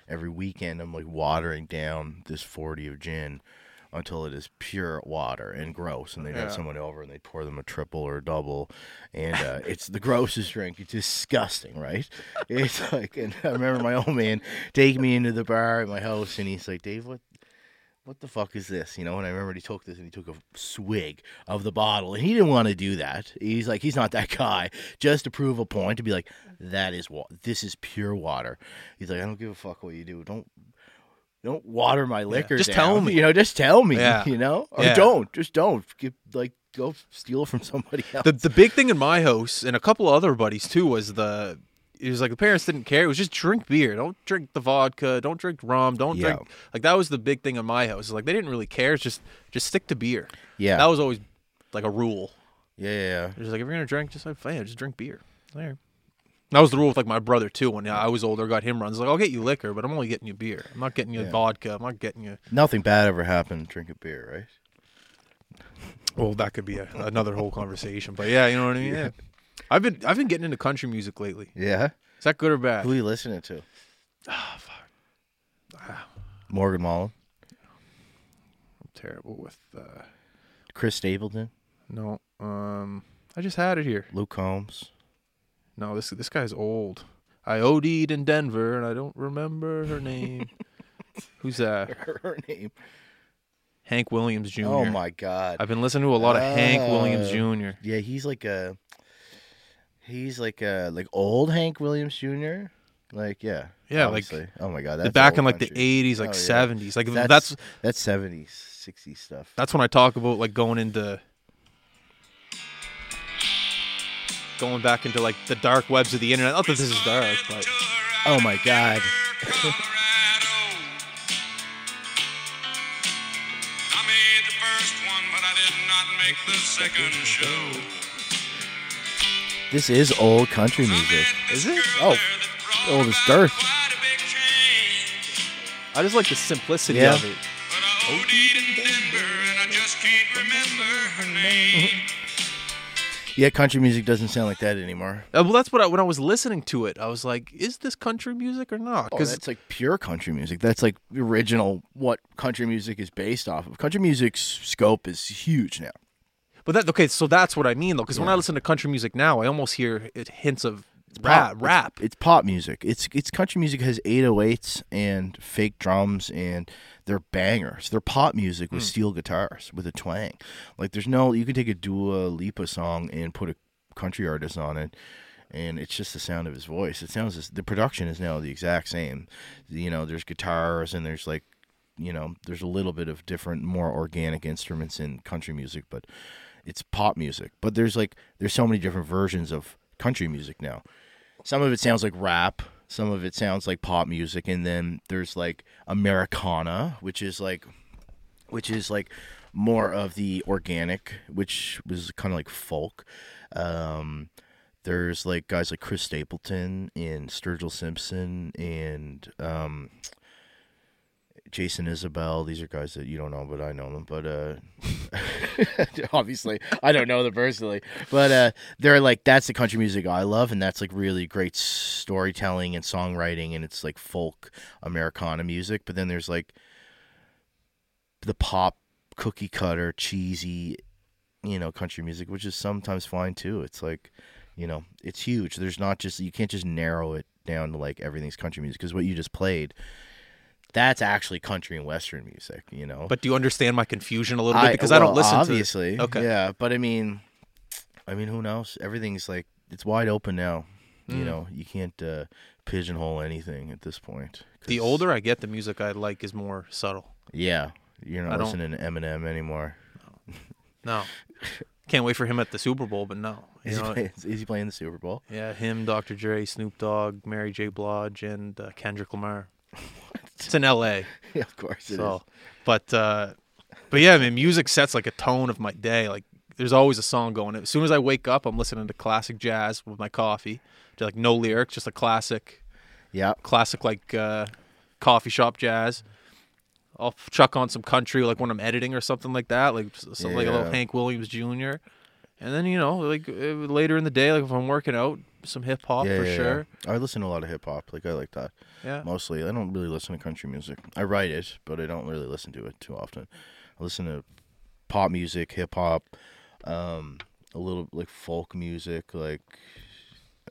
every weekend, I'm like watering down this forty of gin. until it is pure water and gross. And they'd have someone over and they'd pour them a triple or a double, and uh, it's the grossest drink. It's disgusting, right? It's like, and I remember my old man taking me into the bar at my house, and he's like, Dave, what? What the fuck is this? You know, and I remember he took this and he took a swig of the bottle, and he didn't want to do that. He's like, he's not that guy. Just to prove a point, to be like, that is what this is pure water. He's like, I don't give a fuck what you do. Don't don't water my liquor. just down. tell me. You know, just tell me. Yeah. You know, or Yeah. don't. Just don't. Give, like go steal from somebody else. the the big thing in my house and a couple other buddies too was the it was like the parents didn't care. It was just drink beer. Don't drink the vodka. Don't drink rum. Don't Yeah. drink like that was the big thing in my house. Like they didn't really care. It's just just stick to beer. yeah. That was always like a rule. yeah. Yeah. yeah. It's just like if you're gonna drink, just like yeah, just drink beer. There. That was the rule with like my brother too. When I was older, got him runs. Like I'll get you liquor, but I'm only getting you beer. I'm not getting you Yeah. vodka. I'm not getting you. Nothing bad ever happened drinking beer, right? Well, that could be a, another whole conversation. But yeah, you know what I mean. Yeah. I've been I've been getting into country music lately. Yeah. Is that good or bad? Who are you listening to? Ah, fuck. Morgan Wallen, I'm terrible with uh Chris Stapleton, no. Um I just had it here. Luke Combs. No, this this guy's old. I OD'd in Denver and I don't remember her name. Who's that? Her name. Hank Williams Jr. Oh my God. I've been listening to a lot of Hank Williams Oh. Jr. Yeah, he's like a he's like a like old Hank Williams Jr. Like yeah. Yeah, like oh my god, that's back in like the 80s, like Oh, yeah. 70s. Like That's that's that's seventies, sixties stuff. that's when I talk about like going into going back into like the dark webs of the internet. Not that this is dark, but Oh my god. I made the first one, but I did not make the second show. This is old country music. is it? Oh, old as dirt. I just like the simplicity Yeah. of it. But I in Denver, and I just can't remember her name. Yeah, country music doesn't sound like that anymore. Uh, well, that's what I, when I was listening to it, I was like, "Is this country music or not?" Oh, Because that's like pure country music. That's like the original what country music is based off of. Country music's scope is huge now. But that okay, so that's what I mean though. Because when I listen to country music now, I almost hear it hints of rap. Rap. It's pop music. It's it's country music has 808s and fake drums and they're bangers. They're pop music with hmm. steel guitars with a twang. Like there's no you can take a Dua Lipa song and put a country artist on it and it's just the sound of his voice. It sounds as- the production is now the exact same. You know, there's guitars and there's like you know, there's a little bit of different more organic instruments in country music, but it's pop music. But there's like there's so many different versions of country music now some of it sounds like rap some of it sounds like pop music and then there's like americana which is like which is like more of the organic which was kind of like folk um there's like guys like chris stapleton and sturgill simpson and um Jason Isbell, these are guys that you don't know, but I know them. But uh obviously, I don't know them personally. But uh they're like that's the country music I love, and that's like really great storytelling and songwriting, and it's like folk Americana music. But then there's like the pop cookie cutter, cheesy, you know, country music, which is sometimes fine too. It's like, you know, it's huge. There's not just you can't just narrow it down to like everything's country music because what you just played, that's actually country and western music. You know, But do you understand my confusion a little bit? Because I well, don't listen obviously. to. Okay. Yeah, but I mean, I mean, who knows? Everything's like it's wide open now. You Mm. know, you can't uh, pigeonhole anything at this point. The older I get, the music I like is more subtle. yeah, you're I not don't- listening to Eminem anymore. No. Can't wait for him at the Super Bowl, but no. Is he, playing, is he playing the Super Bowl? yeah, him, Dr. Dre, Snoop Dogg, Mary J. Blige, and uh, Kendrick Lamar. It's in L.A. yeah, of course it is. so, but uh, but yeah, I mean, music sets like a tone of my day. Like, there's always a song going. As soon as I wake up, I'm listening to classic jazz with my coffee. Just like no lyrics, just a classic, Yeah, classic like uh, coffee shop jazz. I'll chuck on some country like when I'm editing or something like that, like something like a little Hank Williams Jr. And then you know, like uh, later in the day, like if I'm working out, some hip hop yeah, for yeah, sure. yeah. I listen to a lot of hip hop. Like I like that Yeah. mostly. I don't really listen to country music. I write it, but I don't really listen to it too often. I listen to pop music, hip hop, um, a little like folk music, like,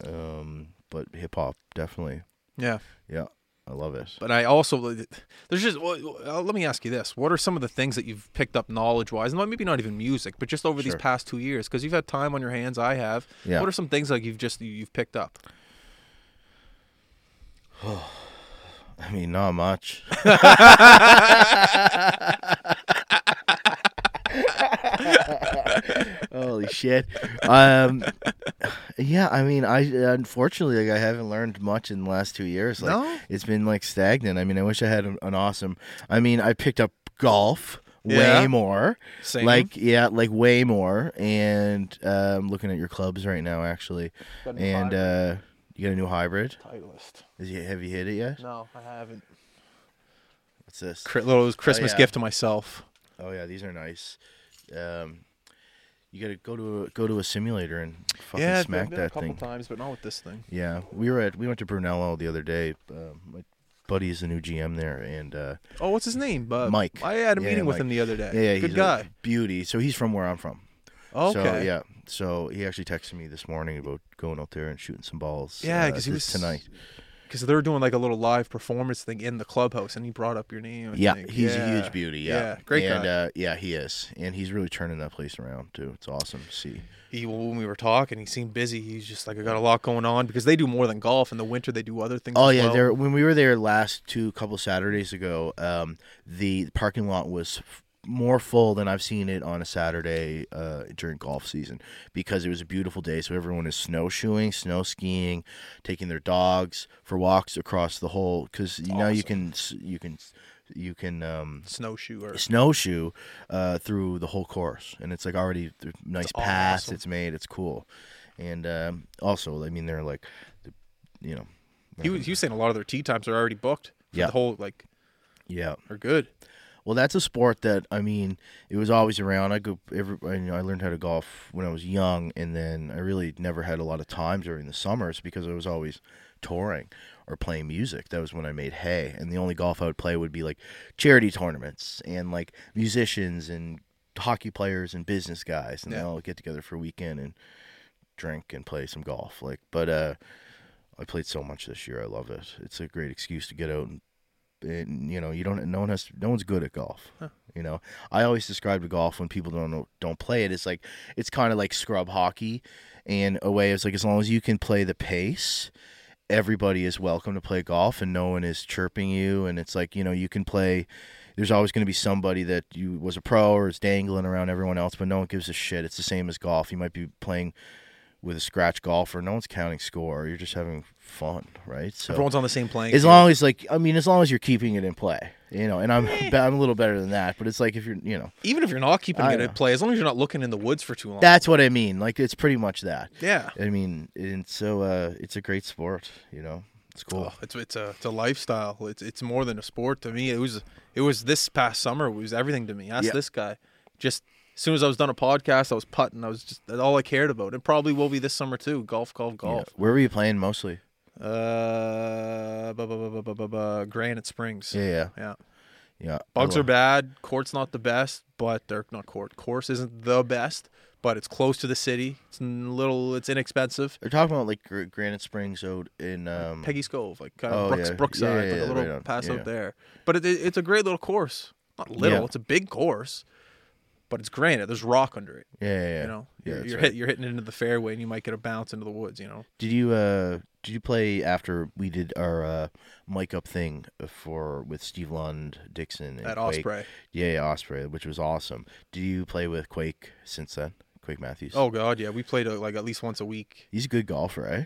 um, but hip hop definitely. Yeah. Yeah, I love it. But I also there's just well, uh, let me ask you this: What are some of the things that you've picked up knowledge wise, and maybe not even music, but just over these past two years, because you've had time on your hands. I have. Yeah. What are some things like you've just you've picked up? I mean, not much. Holy shit. Um, yeah, I mean, I unfortunately like I haven't learned much in the last two years. Like, No? it's been like stagnant. I mean, I wish I had an, an awesome. I mean, I picked up golf Yeah. way more. Same. Like yeah, like way more. And um, looking at your clubs right now, actually. Got a new And uh, you got a new hybrid. Titleist. Is you, have you hit it yet? No, I haven't. What's this? Cri- little Christmas yeah. gift to myself. Oh yeah, these are nice. Um, you gotta go to a, go to a simulator and fucking yeah, I've smack been a that couple thing. times, but not with this thing. Yeah, we were at we went to Brunello the other day. Um, my buddy's the new GM there, and uh, Oh, what's his name? Uh, Mike. I had a Yeah, meeting with him the other day. yeah, yeah, good he's guy. a beauty. So he's from where I'm from. okay. So yeah, so he actually texted me this morning about going out there and shooting some balls. Yeah, uh, because he was tonight. Because they were doing like a little live performance thing in the clubhouse, and he brought up your name. I Yeah, think. he's a huge beauty. Yeah, Yeah, great and, guy. Uh, yeah, he is, and he's really turning that place around too. It's awesome to see. He when we were talking, he seemed busy. He's just like I got a lot going on because they do more than golf. In the winter, they do other things. Oh yeah, well. there when we were there last two couple Saturdays ago, um, the parking lot was more full than I've seen it on a Saturday uh, during golf season because it was a beautiful day. So everyone is snowshoeing, snow skiing, taking their dogs for walks across the whole. Because you know you can you can you can um, snowshoe or snowshoe uh, through the whole course, and it's like already nice paths. awesome. It's made. It's cool, and um, also I mean they're like, you know. he was, he was saying a lot of their tee times are already booked. For Yeah. the whole like Yeah. are good. Well, that's a sport that I mean, it was always around. I go every, I, you know, I learned how to golf when I was young, and then I really never had a lot of time during the summers because I was always touring or playing music. That was when I made hay, and the only golf I would play would be like charity tournaments and like musicians and hockey players and business guys, and they Yeah. all get together for a weekend and drink and play some golf. Like, but uh, I played so much this year. I love it. It's a great excuse to get out and and you know you don't no one has no one's good at golf you know? I always describe golf when people don't know don't play it it's like it's kind of like scrub hockey and a way it's like as long as you can play the pace everybody is welcome to play golf and no one is chirping you and it's like you know you can play there's always going to be somebody that you was a pro or is dangling around everyone else but no one gives a shit it's the same as golf you might be playing with a scratch golfer no one's counting score you're just having fun right so Everyone's on the same plane. as long as like I mean, as long as you're keeping it in play, you know. And I'm I'm a little better than that, but it's like if you're you know, even if you're not keeping I it know. at play, as long as you're not looking in the woods for too long. that's what I mean. Like it's pretty much that. yeah. I mean, and so uh, it's a great sport, you know. It's cool. Oh, it's it's a it's a lifestyle. It's it's more than a sport to me. It was it was this past summer. It was everything to me. Ask Yeah. this guy. Just as soon as I was done a podcast, I was putting. I was just that's all I cared about. It probably will be this summer too. Golf, golf, Yeah. golf. Where were you playing mostly? Uh, bu- bu- bu- bu- bu- bu- Granite Springs. Yeah, yeah, Yeah. yeah. Bugs are bad. Court's not the best, but they're not court. Course isn't the best, but it's close to the city. It's a little. It's inexpensive. They're talking about like Gr- Granite Springs out in um. Peggy's Cove, like kind of oh, Brooks, yeah. Brookside, Yeah, like a little right pass Yeah. out there. But it, it, it's a great little course. Not little, Yeah. it's a big course, but it's granite. There's rock under it. Yeah, yeah, yeah. You know, Yeah, you're, you're, right. hit, you're hitting into the fairway, and you might get a bounce into the woods. You know, Did you uh did you play after we did our uh mic up thing for with Steve Lund, Dixon, and at Quake? Osprey. Yeah, yeah, Osprey, which was awesome. Do you play with Quake since then? Quake Matthews. Oh God, yeah, we played uh, like at least once a week. he's a good golfer, eh?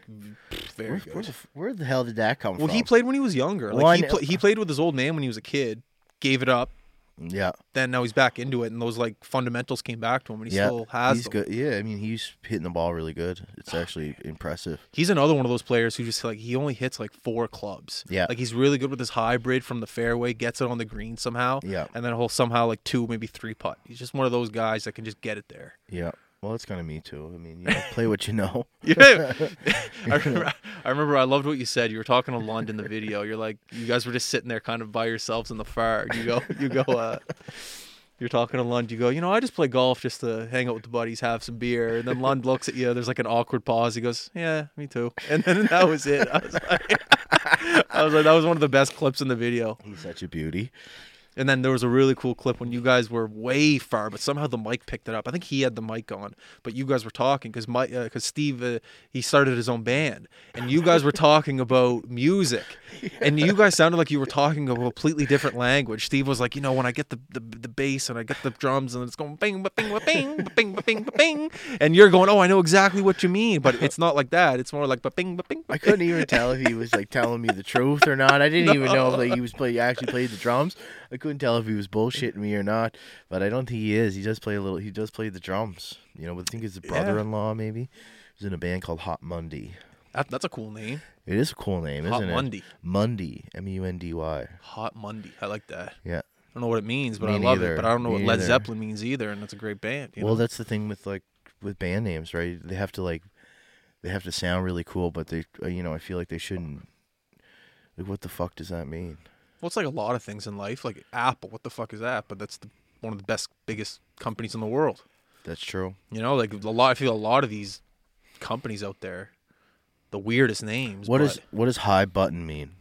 Very where, good. Where the, where the hell did that come well, from? he played when he was younger. Like Well, he pla- he played with his old man when he was a kid. Gave it up. Yeah, Then now he's back into it, and those like fundamentals came back to him, and he yeah, still has he's them. good. Yeah, I mean, he's hitting the ball really good. It's ah, actually impressive. He's another one of those players who just like he only hits like four clubs. Yeah. Like he's really good with his hybrid from the fairway, gets it on the green somehow. Yeah. And then he'll somehow like two, maybe three putt. He's just one of those guys that can just get it there. Yeah. Well, it's kind of me too. I mean, you know, play what you know. Yeah. I remember I remember I loved what you said. You were talking to Lund in the video. You're like you guys were just sitting there kind of by yourselves in the fire. You go you go uh You're talking to Lund. You go, you know, I just play golf just to hang out with the buddies, have some beer. And then Lund looks at you. There's like an awkward pause. He goes, yeah, me too. And then that was it. I was like, I was like, that was one of the best clips in the video. He's such a beauty. And then there was a really cool clip when you guys were way far, but somehow the mic picked it up. I think he had the mic on, but you guys were talking because my because Steve uh, he started his own band, and you guys were talking about music, and you guys sounded like you were talking a completely different language. Steve was like, you know, when I get the the, the bass and I get the drums and it's going bing bing bing bing bing bing, and you're going, oh, I know exactly what you mean, but it's not like that. It's more like bing bing. I couldn't even tell if he was like telling me the truth or not. I didn't even know if like, he was play actually played the drums. I couldn't tell if he was bullshitting me or not. But I don't think he is. He does play a little. He does play the drums. You know, but I think it's his brother-in-law maybe. He's in a band called Hot Monday. That, that's a cool name. It is a cool name, Hot isn't it? Monday. Monday. M U N D Y. Hot Monday. I like that. Yeah. I don't know what it means, but Me I love neither. it. But I don't know Me what Led. Zeppelin means either, and that's a great band. You well, know? that's the thing with like with band names, right? They have to like they have to sound really cool, but they uh, you know, I feel like they shouldn't like what the fuck does that mean? Well, it's like a lot of things in life, like Apple. What the fuck is that? But that's the, one of the best, biggest companies in the world. That's true. You know, like a lot. I feel a lot of these companies out there, the weirdest names. What does what does high button mean?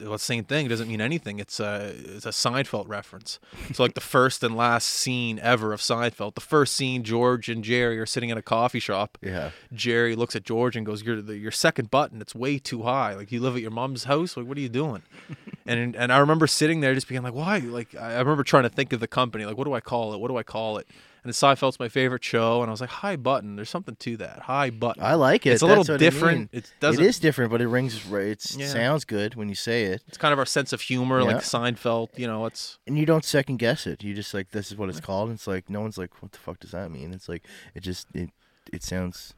Well, same thing. It doesn't mean anything. It's a it's a Seinfeld reference. So like the first and last scene ever of Seinfeld. The first scene, George and Jerry are sitting in a coffee shop. Yeah. Jerry looks at George and goes, "Your the, your second button, it's way too high. Like you live at your mom's house. Like what are you doing?" and and I remember sitting there just being like, "Why?" Like I remember trying to think of the company. Like what do I call it? What do I call it? And Seinfeld's my favorite show, and I was like, "High button." There's something to that. High button. I like it. It's a That's little what I different. mean. It It doesn't. is different, but it rings right. It Yeah. sounds good when you say it, It's kind of our sense of humor, Yeah. like Seinfeld. You know, it's and you don't second guess it. You just like this is what it's called. And it's like no one's like, what the fuck does that mean? It's like it just it it sounds.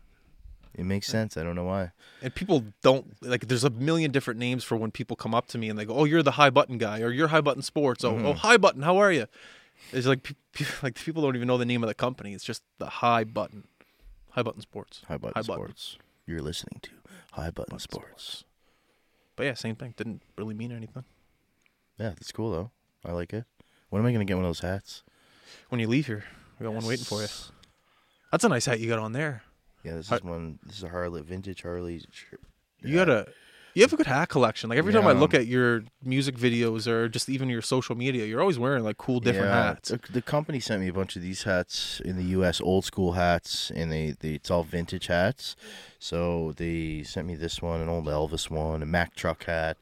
It makes sense. I don't know why. and people don't like. There's a million different names for when people come up to me and they go, "Oh, you're the high button guy," or "You're high button sports." Oh, Mm-hmm. oh, high button. How are you? It's like pe- pe- like people don't even know the name of the company. It's just the high button, high button sports. High button High button. sports. You're listening to High Button Sports. But yeah, same thing. Didn't really mean anything. Yeah, that's cool though. I like it. When am I gonna get one of those hats? When you leave here, we got one waiting for you. That's a nice hat you got on there. Yeah, this I- is one. This is a Harley, vintage Harley. You got a you have a good hat collection. Like every time I Yeah. look at your music videos or just even your social media, you're always wearing like cool different yeah, hats. The, the company sent me a bunch of these hats in the U.S. old school hats, and they, they it's all vintage hats. So they sent me this one, an old Elvis one, a Mack truck hat,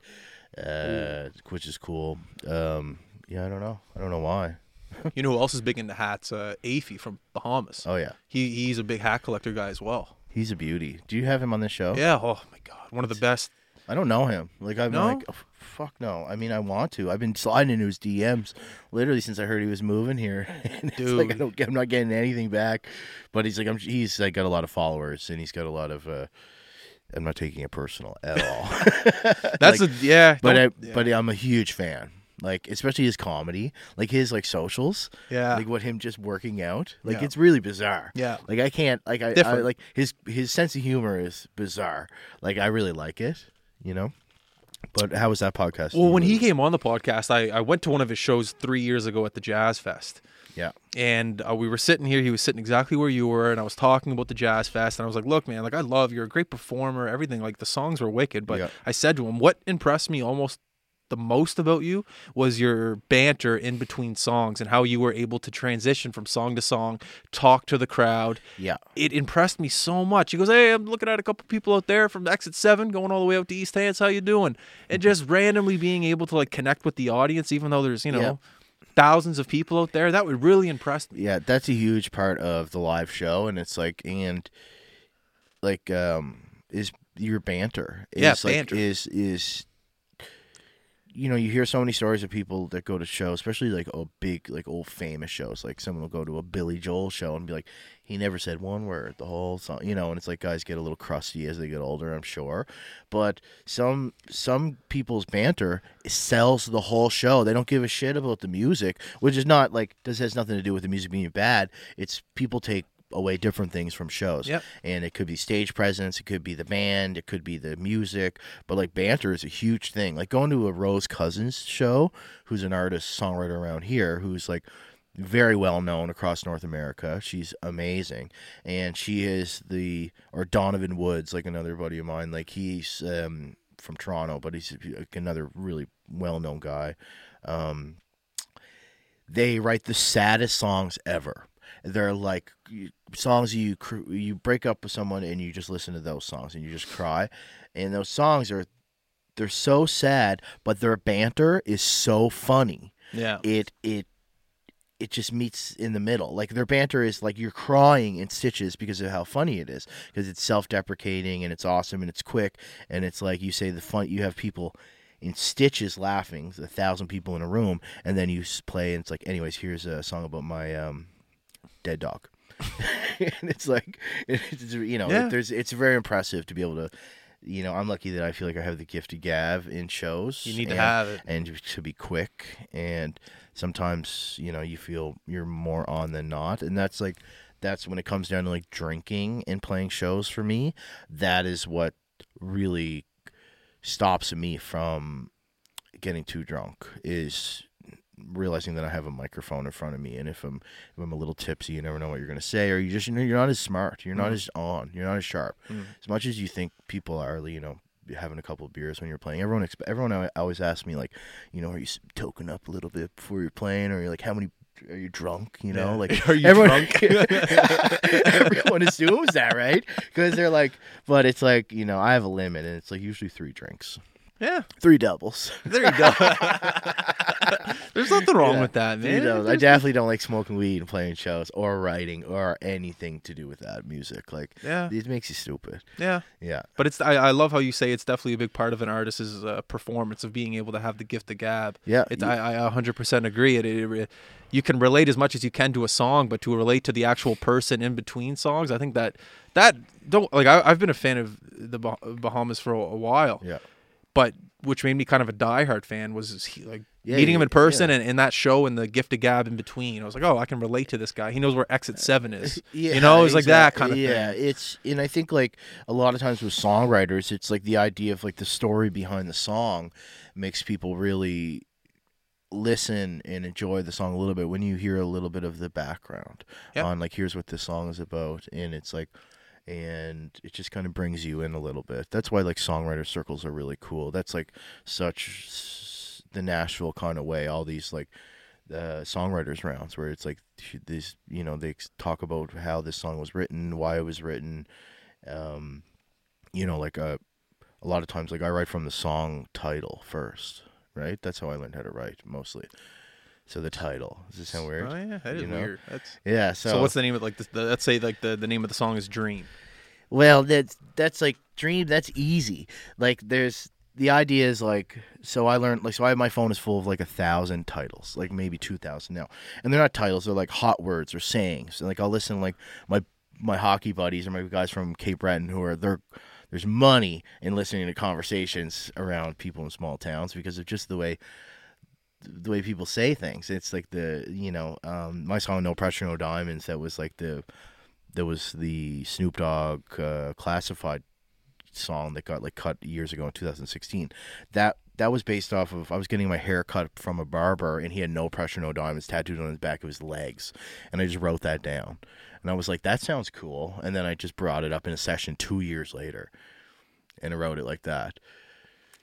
uh, which is cool. Um, yeah, I don't know. I don't know why. You know who else is big into hats? Uh, Afie from Bahamas. Oh yeah, He he's a big hat collector guy as well. he's a beauty. Do you have him on this show? Yeah. Oh my god, one of the best. I don't know him. Like I'm No? like, oh, fuck no. I mean, I want to. I've been sliding into his DMs literally since I heard he was moving here. and it's like I Dude. don't, I'm not getting anything back. But he's like, I'm. He's like got a lot of followers, and he's got a lot of. uh I'm not taking it personal at all. That's Like, a yeah. but I, yeah. but I'm a huge fan. Like especially his comedy, like his like socials, yeah. like what him just working out. Like Yeah. it's really bizarre. Yeah. Like I can't like I, I like his his sense of humor is bizarre. Like I really like it, you know. But how was that podcast? well, when he came on the podcast, I, I went to one of his shows three years ago at the Jazz Fest. yeah, and uh, we were sitting here. He was sitting exactly where you were, and I was talking about the Jazz Fest, and I was like, "Look, man, like I love you're a great performer, everything. Like the songs were wicked." But Yeah. I said to him, "What impressed me almost the most about you was your banter in between songs and how you were able to transition from song to song, talk to the crowd. yeah, It impressed me so much." He goes, "Hey, I'm looking at a couple people out there from Exit Seven going all the way out to East Hants. How you doing?" And just randomly being able to like connect with the audience, even though there's you know. Yeah. Thousands of people out there. That would really impress me. yeah. That's a huge part of the live show, and it's like and like um is your banter. Is Yeah, like, banter. is is you know you hear so many stories of people that go to shows, especially like oh big like old famous shows. Like someone will go to a Billy Joel show and be like, he never said one word the whole song, you know. And it's like guys get a little crusty as they get older, I'm sure. But some some people's banter sells the whole show. They don't give a shit about the music, which is not like this has nothing to do with the music being bad. It's people take away different things from shows. Yep. And it could be stage presence, it could be the band, it could be the music, but like banter is a huge thing. Like going to a Rose Cousins show, who's an artist, songwriter around here, who's like very well known across North America. She's amazing, and she is the or Donovan Woods, like another buddy of mine. Like he's um, from Toronto, but he's like, another really well known guy. Um, they write the saddest songs ever. They're like songs you cr- you break up with someone and you just listen to those songs and you just cry, and those songs are they're so sad, but their banter is so funny Yeah. it it it just meets in the middle. Like their banter is like you're crying in stitches because of how funny it is. Because it's self-deprecating and it's awesome and it's quick and it's like you say the fun. You have people in stitches laughing, a thousand people in a room, and then you play and it's like, anyways, here's a song about my um, dead dog. and it's like it's, you know Yeah. there's it's very impressive to be able to you know i'm lucky that i feel like i have the gift of gab in shows You need to have it. and to be quick and sometimes you know you feel you're more on than not and that's like that's when it comes down to like drinking and playing shows for me that is what really stops me from getting too drunk is realizing that I have a microphone in front of me and if I'm if I'm a little tipsy you never know what you're going to say or you just you know you're not as smart you're not Mhm. as on you're not as sharp Mm. as much as you think people are you know having a couple of beers when you're playing everyone expe- everyone al- always asks me like you know are you token up a little bit before you're playing or you're like how many are you drunk you know Yeah. like Are you everyone, drunk? everyone assumes that right because they're like but it's like you know i have a limit and it's like usually three drinks Yeah. three doubles There you go. There's nothing wrong with that, Three man. doubles. I There's- definitely don't like smoking weed and playing shows or writing or anything to do with that music like Yeah. it makes you stupid Yeah. yeah But it's I, I love how you say it's definitely a big part of an artist's uh, performance of being able to have the gift of gab. yeah It's you- I, I 100% agree. It, it, it- you can relate as much as you can to a song, but to relate to the actual person in between songs, I think that that don't like I, I've been a fan of the Bah- Bahamas for a, a while, yeah but which made me kind of a diehard fan was he, like Yeah, meeting him in person yeah. and, and that show and the gift of gab in between. I was like, oh, I can relate to this guy. He knows where Exit uh, Seven is. Yeah, you know, it's like that kind of yeah, thing. it's and I think like a lot of times with songwriters, it's like the idea of like the story behind the song makes people really listen and enjoy the song a little bit when you hear a little bit of the background Yep. on like here's what this song is about and it's like and it just kind of brings you in a little bit. That's why like songwriter circles are really cool. That's like such the Nashville kind of way. All these like uh, songwriters rounds where it's like this, you know, they talk about how this song was written, why it was written. Um, you know, like uh, a lot of times, like I write from the song title first, right? That's how I learned how to write mostly. So the title. Does this sound weird? Oh yeah, that is You know? weird. That's Yeah. so, What's the name of like the, the let's say like the, the name of the song is Dream. Well, that's that's like dream. That's easy. Like there's the idea is like so I learned like so I have my phone is full of like a thousand titles, like maybe two thousand now, and they're not titles. They're like hot words or sayings. And like I'll listen like my my hockey buddies or my guys from Cape Breton who are they're there's money in listening to conversations around people in small towns because of just the way the way people say things. It's like the you know um, my song "No Pressure, No Diamonds" that was like the that was the Snoop Dogg uh, classified song that got like cut years ago in 2016. That that was based off of I was getting my hair cut from a barber and he had no pressure, no diamonds tattooed on his back of his legs, and I just wrote that down. And I was like, that sounds cool. And then I just brought it up in a session two years later, and I wrote it like that.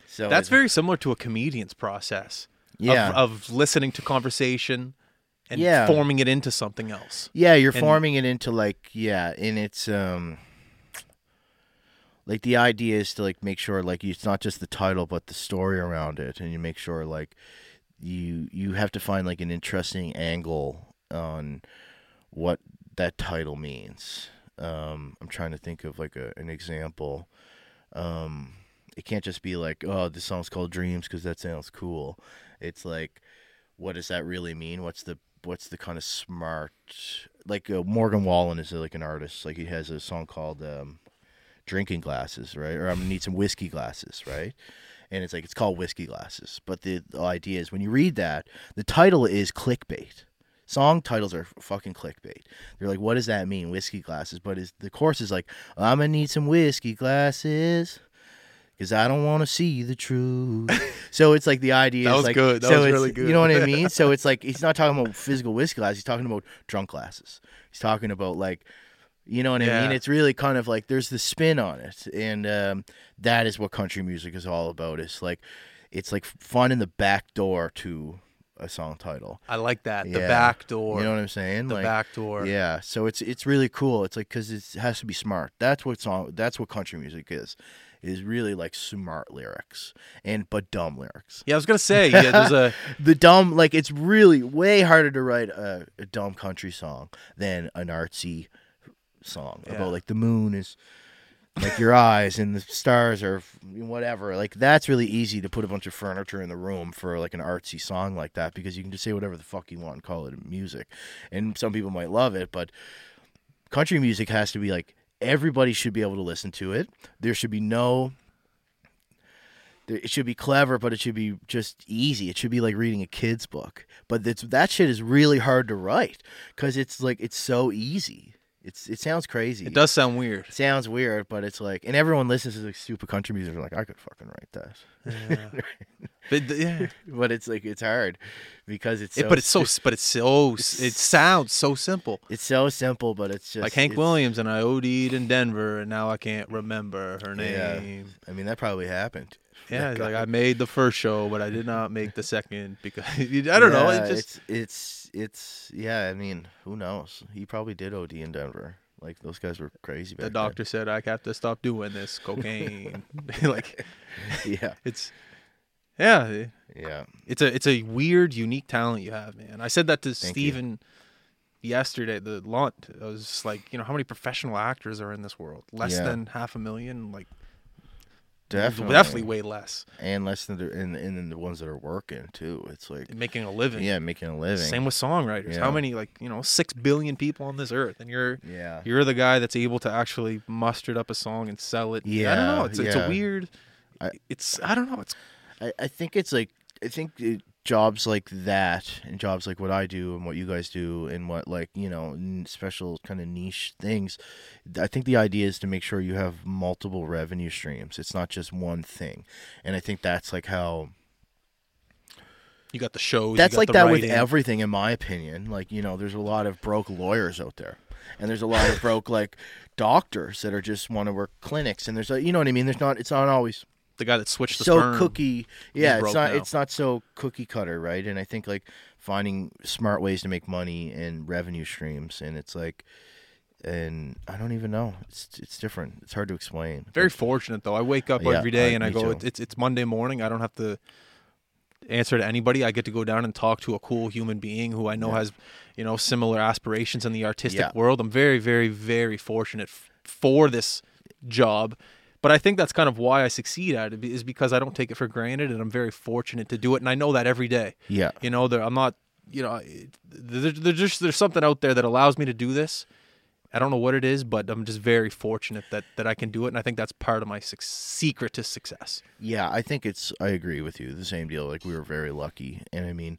So That's very similar to a comedian's process. Of- yeah. Of, listening to conversation and Yeah. forming it into something else. Yeah, you're And- forming it into like yeah, and it's um like the idea is to like make sure like it's not just the title but the story around it and you make sure like you you have to find like an interesting angle on what that title means. Um I'm trying to think of like a, an example. Um it can't just be like, oh, this song's called Dreams because that sounds cool. It's like, what does that really mean? What's the what's the kind of smart like uh, Morgan Wallen is like an artist. Like he has a song called um, "Drinking Glasses," right? Or I'm gonna need some whiskey glasses, right? And it's like it's called whiskey glasses. But the, the idea is when you read that, the title is clickbait. Song titles are fucking clickbait. They're like, what does that mean, whiskey glasses? But is the chorus is like, I'm gonna need some whiskey glasses because I don't want to see the truth. so it's like the idea That is was like good. That so was really good. You know what I mean? so it's like he's not talking about physical whiskey glasses. He's talking about drunk glasses. He's talking about like. You know what I mean? It's really kind of like there's the spin on it, and um, that is what country music is all about. It's like, it's like finding the back door to a song title. I like that. The back door. You know what I'm saying? the like, back door. Yeah, so it's it's really cool. It's like because it has to be smart. That's what song. That's what country music is. Is really like smart lyrics and but dumb lyrics. Yeah, I was gonna say yeah, there's a The dumb like it's really way harder to write a, a dumb country song than an artsy song Yeah. about like the moon is like your eyes and the stars are whatever. Like that's really easy to put a bunch of furniture in the room for like an artsy song like that because you can just say whatever the fuck you want and call it music. And some people might love it, but country music has to be like everybody should be able to listen to it. There should be no it should be clever, but it should be just easy. It should be like reading a kid's book. But that's, that shit is really hard to write because it's like it's so easy. It's it sounds crazy. it does sound weird. It sounds weird, but it's like, and everyone listens to like stupid country music. They're like, I could fucking write that, But th- yeah. but it's like it's hard because it's It- but it's so but it's so it sounds so simple. it's so simple, but it's just like Hank Williams and I OD'd in Denver and now I can't remember her Yeah. name. I mean, that probably happened. Yeah, like I made the first show, but I did not make the second because I don't know. It just it's it's it's yeah. I mean, who knows? He probably did OD in Denver. Like those guys were crazy. Back the doctor said I have to stop doing this cocaine. like. Yeah, it's yeah, eh, yeah. it's a it's a weird, unique talent you have, man. I said that to Thank you. Yesterday. The launch. I was like, you know, how many professional actors are in this world? Less Yeah. than half a million. Like Definitely, definitely way less. and less than the and and then the ones that are working too. It's like Making a living. yeah, making a living. Same with songwriters. Yeah. How many like you know six billion people on this earth, and you're yeah, you're the guy that's able to actually muster up a song and sell it. Yeah, I don't know. It's it's a weird. I- it's I don't know. It's I, I think it's like I think it, jobs like that and jobs like what I do and what you guys do and what like you know n- special kind of niche things. I think the idea is to make sure you have multiple revenue streams. It's not just one thing, and I think that's like how you got the shows. you that's like that with everything in my opinion like you know there's a lot of broke lawyers out there and there's a lot of broke like doctors that are just want to work clinics and there's a you know what i mean there's not it's not always the guy that switched the so sperm. cookie yeah it's not now. it's not so cookie cutter right and i think like finding smart ways to make money and revenue streams and it's like and i don't even know it's it's different it's hard to explain Very fortunate though. I wake up Yeah, every day I- and I go. too. It's, it's it's Monday morning. I don't have to answer to anybody. I get to go down and talk to a cool human being who I know Yeah. has, you know, similar aspirations in the artistic Yeah. world. I'm very, very, very fortunate f- for this job. But I think that's kind of why I succeed at it is because I don't take it for granted and I'm very fortunate to do it. And I know that every day. yeah You know, there, I'm not, you know, it- there, there's just there's something out there that allows me to do this. I don't know what it is, but I'm just very fortunate that that I can do it, and I think that's part of my suc secret to success. Yeah, I think it's. I agree with you. The same deal. Like we were very lucky, and I mean,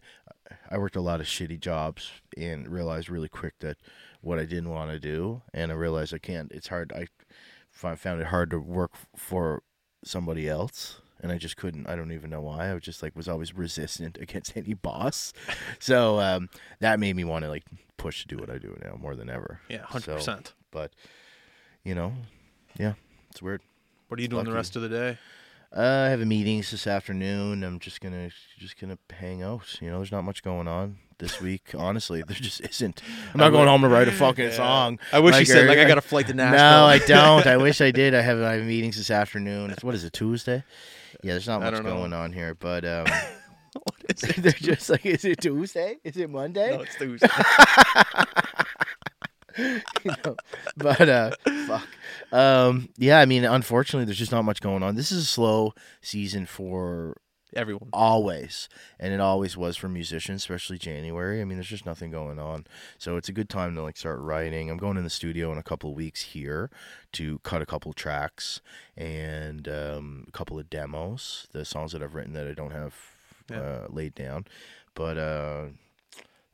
I worked a lot of shitty jobs and realized really quick that what I didn't want to do, and I realized I can't. It's hard. I fi- found it hard to work for somebody else, and I just couldn't. I don't even know why. I was just like was always resistant against any boss. So um, that made me want to like push to do what I do now more than ever. Yeah, hundred So, percent. But you know, yeah, it's weird. What are you doing the rest of the day? Uh, I have a meetings this afternoon. I'm just gonna just gonna hang out. You know, there's not much going on this week. Honestly, there just isn't. I'm not going home to write a fucking song. I wish you said or- like I got a flight to Nashville. No, I don't. I wish I did. I have I have meetings this afternoon. It's what is it Tuesday? Yeah, there's not I much don't know. going on here, but um, what is it? they're just like, is it Tuesday? Is it Monday? No, it's Tuesday. you know, but uh, fuck. Um, yeah, I mean, unfortunately, there's just not much going on. This is a slow season for Everyone. always and it always was for musicians especially january i mean there's just nothing going on so it's a good time to like start writing i'm going in the studio in a couple of weeks here to cut a couple tracks and um, a couple of demos the songs that i've written that i don't have Yeah. uh, laid down but uh,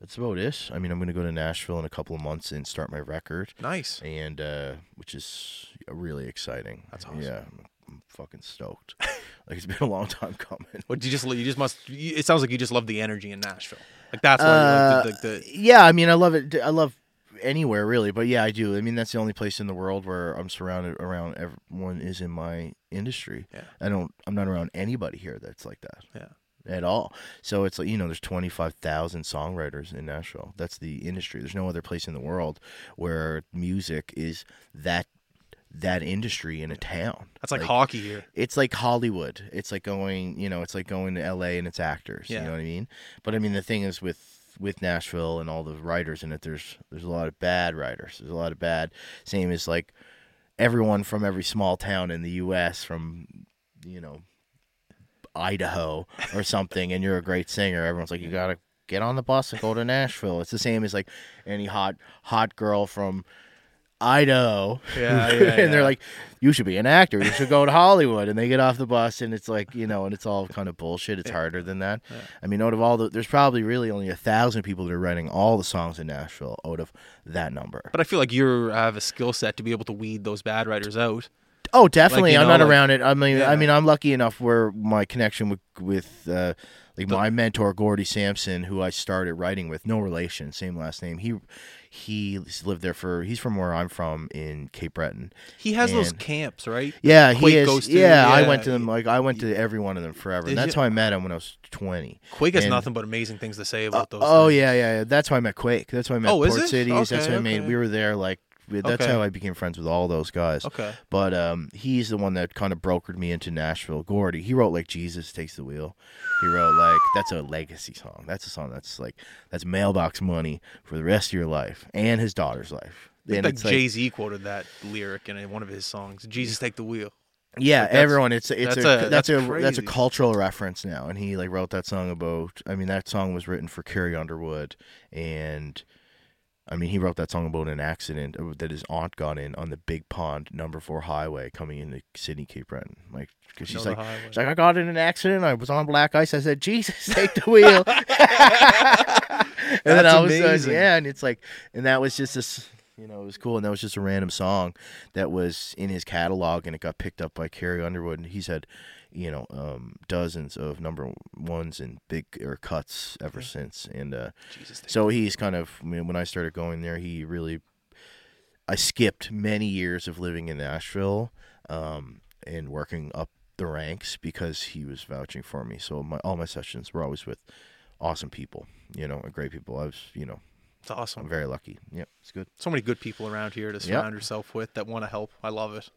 that's about it i mean i'm going to go to nashville in a couple of months and start my record Nice. and uh, which is really exciting. That's awesome. Yeah, I'm fucking stoked. like it's been a long time coming. What do you just you just must. You, it sounds like you just love the energy in Nashville. Like that's why Uh, you like the, the, the yeah, I mean, I love it. I love anywhere really, but yeah, I do. I mean, that's the only place in the world where I'm surrounded around everyone is in my industry. Yeah. I don't. I'm not around anybody here that's like that. Yeah. At all. So it's like you know, there's 25,000 songwriters in Nashville. That's the industry. There's no other place in the world where music is that that industry in a town. that's like, hockey here. it's like Hollywood. It's like going, you know, it's like going to LA and it's actors. Yeah. You know what I mean? But I mean, the thing is with with Nashville and all the writers in it, there's there's a lot of bad writers. There's a lot of bad. Same as like everyone from every small town in the U.S. from you know Idaho or something, and you're a great singer. Everyone's like, you gotta get on the bus and go to Nashville. It's the same as like any hot hot girl from Idaho. Yeah, yeah, and yeah. they're like, you should be an actor. You should go to Hollywood. And they get off the bus, and it's like, you know, and it's all kind of bullshit. It's harder than that. I mean, out of all the, there's probably really only a thousand people that are writing all the songs in Nashville out of that number. But I feel like you have a skill set to be able to weed those bad writers out. Oh, definitely. you I'm know, not like- around it. I mean, Yeah. I mean, I'm lucky enough where my connection with with uh, like my mentor Gordie Sampson, who I started writing with, no relation, same last name. He he lived there for. He's from where I'm from in Cape Breton. He has those camps, right? Yeah, Quake he is. to, yeah, I went to them. Like I went to every one of them forever. And that's you? how I met him when I was 20. Quake has And- nothing but amazing things to say about uh, those. Oh yeah, yeah, yeah. That's how I met Quake. That's how I met Oh, Port it? Cities. that's Okay, how I made. We were there like. That's Okay. how I became friends with all those guys. Okay. But um, he's the one that kind of brokered me into Nashville. Gordie, he wrote like Jesus Takes the Wheel. He wrote like that's a legacy song. That's a song that's like that's mailbox money for the rest of your life and his daughter's life. I think And like like- Jay Z quoted that lyric in one of his songs. Jesus, take the wheel. yeah, like, everyone. It's it's that's a, a- that's, that's a that's a cultural reference now. And he like wrote that song about. I mean, that song was written for Carrie Underwood, and I mean, he wrote that song about an accident that his aunt got in on the Big Pond Number Four Highway coming into Sydney, Cape Breton. Like, because she's like, highway. she's like, I got in an accident. I was on black ice. I said, Jesus, take the wheel. and then I was, amazing. yeah, and it's like, and that was just this. You know, it was cool, and that was just a random song that was in his catalog, and it got picked up by Carrie Underwood, and he had, you know, um, dozens of number ones and big or cuts ever since, and uh, Jesus, so he's kind of I mean, when I started going there, he really I skipped many years of living in Nashville um, and working up the ranks because he was vouching for me. So my all my sessions were always with awesome people, you know, great people. I was, you know, It's awesome. I'm very lucky. Yep, it's good. so many good people around here to Yep. surround yourself with that want to help. I love it.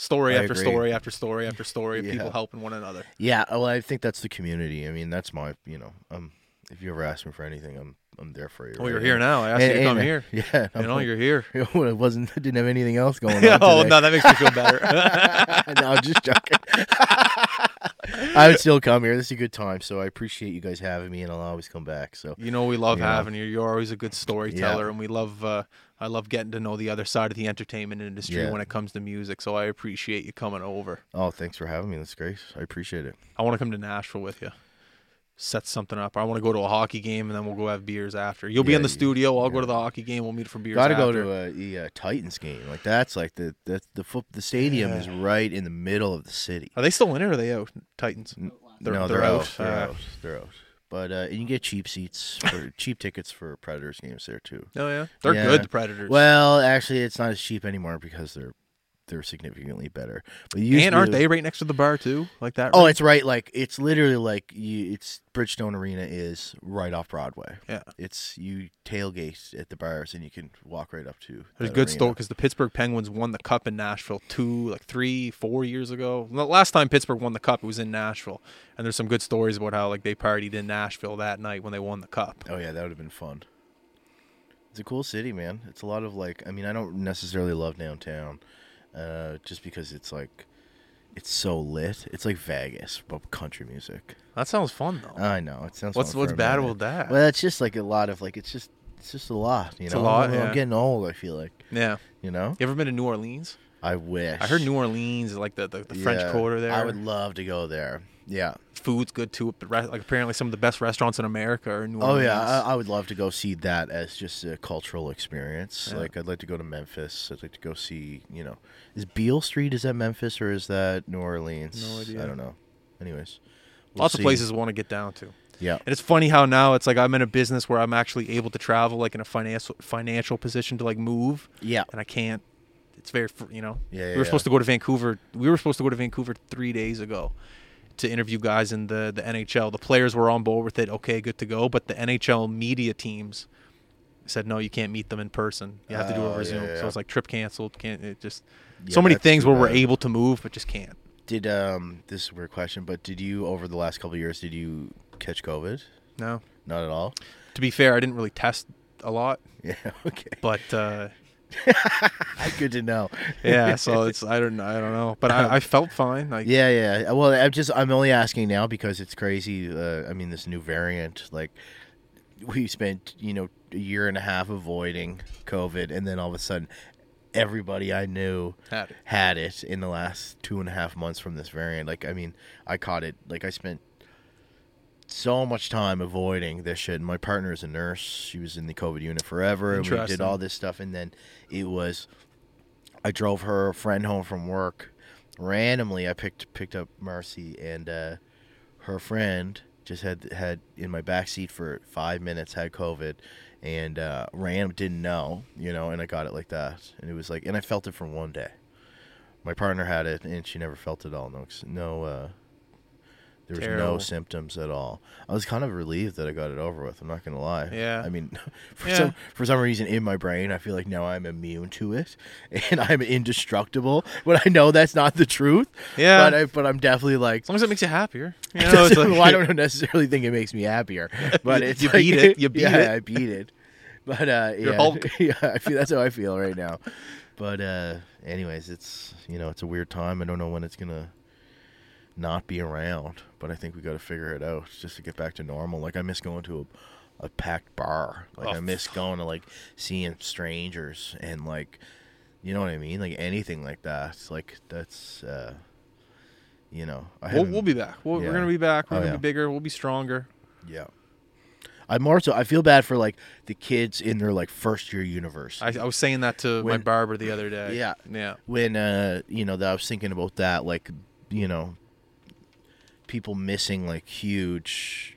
Story I after agree. story after story after story of Yeah. people helping one another. Yeah, well, I think that's the community. I mean, that's my, you know, um, if you ever ask me for anything, I'm I'm there for you. Oh, you're right? here now. I asked And- you to come here. Yeah, You know, you're here. Well, it wasn't. I didn't have anything else going on. oh no, that makes me feel better. no, I'm just joking. I would still come here. This is a good time, so I appreciate you guys having me, and I'll always come back. So you know we love Yeah. having you. You're always a good storyteller, and we love. Uh, I love getting to know the other side of the entertainment industry Yeah. when it comes to music. So I appreciate you coming over. Oh, thanks for having me. That's great. I appreciate it. I want to come to Nashville with you. Set something up. I want to go to a hockey game and then we'll go have beers after. You'll be in the studio. I'll go to the hockey game. We'll meet for beers. Got to go to a, a, uh, Titans game. Like that's like the the the foot, the stadium is right in the middle of the city. Are they still in it or are they out? Titans. They're, no, they're, they're, out. out. They're Ah. out. They're out. But uh, you can get cheap seats for cheap tickets for Predators games there too. Oh yeah, they're Yeah. good. The Predators. Well, actually, it's not as cheap anymore because they're they're significantly better. But and aren't they right next to the bar too? Like that? Oh, it's right. Like it's literally like you. It's Bridgestone Arena is right off Broadway. Yeah. It's you tailgate at the bars and you can walk right up to. There's good story because the Pittsburgh Penguins won the cup in Nashville two, like three, four years ago. The last time Pittsburgh won the cup, it was in Nashville, and there's some good stories about how like they partied in Nashville that night when they won the cup. Oh yeah, that would have been fun. It's a cool city, man. It's a lot of like. I mean, I don't necessarily love downtown, uh, just because it's like, it's so lit. It's like Vegas, but country music. That sounds fun though. I know it sounds. what's fun what's bad minute. about that? Well, it's just like a lot of like. It's just. It's just a lot. You It's know. a lot, I'm, I'm getting old. I feel like. yeah. You know. You ever been to New Orleans? I wish. I heard New Orleans is like the the, the French Yeah, Quarter there. I would love to go there. Yeah. Food's good too. Like apparently some of the best restaurants in America are in New Orleans. Oh yeah, I, I would love to go see that as just a cultural experience. Yeah. Like I'd like to go to Memphis. I'd like to go see, you know, is Beale Street is that Memphis or is that New Orleans? No idea. I don't know. Anyways, we'll Lots see. of places I want to get down to. Yeah. And it's funny how now it's like I'm in a business where I'm actually able to travel, like in a financial financial position to like move, Yeah. and I can't. It's very, you know. Yeah, we yeah, were supposed to go to Vancouver. We were supposed to go to Vancouver three days ago to interview guys in the the NHL. The players were on board with it. Okay, good to go. But the NHL media teams said no, you can't meet them in person. You have to do it Oh, over Zoom. So it's like trip canceled. Can't it just so many that's things where we're bad. able to move but just can't. Did um this is a weird question, but did you over the last couple of years did you catch COVID? No. Not at all. To be fair, I didn't really test a lot, Yeah. Okay. but. uh Good to know. yeah so it's i don't i don't know but i, I felt fine like Yeah, yeah. Well, I'm just I'm only asking now because it's crazy. Uh, I mean, this new variant, like we spent you know a year and a half avoiding COVID, and then all of a sudden, everybody I knew Had it. had it in the last two and a half months from this variant. Like, I mean, I caught it. Like, I spent so much time avoiding this shit. And my partner is a nurse. She was in the COVID unit forever, and we did all this stuff. And then it was, I drove her friend home from work. Randomly, I picked picked up Marcy, and uh, her friend just had had in my back seat for five minutes had COVID, and uh, random didn't know, you know, and I got it like that, and it was like, and I felt it for one day. My partner had it, and she never felt it all. No, no, uh, there was no symptoms at all. I was kind of relieved that I got it over with. I'm not gonna lie. Yeah. I mean, for Yeah. some for some reason in my brain, I feel like now I'm immune to it, and I'm indestructible. But I know that's not the truth. Yeah. But I, but I'm definitely like. as long as it makes you happier you know like, well, I don't necessarily think it makes me happier, but it's You like- beat it. You beat yeah, it. I beat it. But uh, yeah, yeah, I feel that's how I feel right now. But uh, anyways, it's you know it's a weird time. I don't know when it's gonna not be around, but I think we got to figure it out just to get back to normal. Like I miss going to a, a packed bar. Like Oh, I miss going to like seeing strangers and like you know what I mean, like anything like that. Like that's uh, you know I we'll, we'll be back we'll, Yeah. we're gonna be back we're Oh, gonna yeah. be bigger we'll be stronger Yeah. I'm more so. I feel bad for like the kids in their like first year university. I, I was saying that to my When- barber the other day Yeah. yeah when uh, you know, that I was thinking about that, like you know, people missing like huge.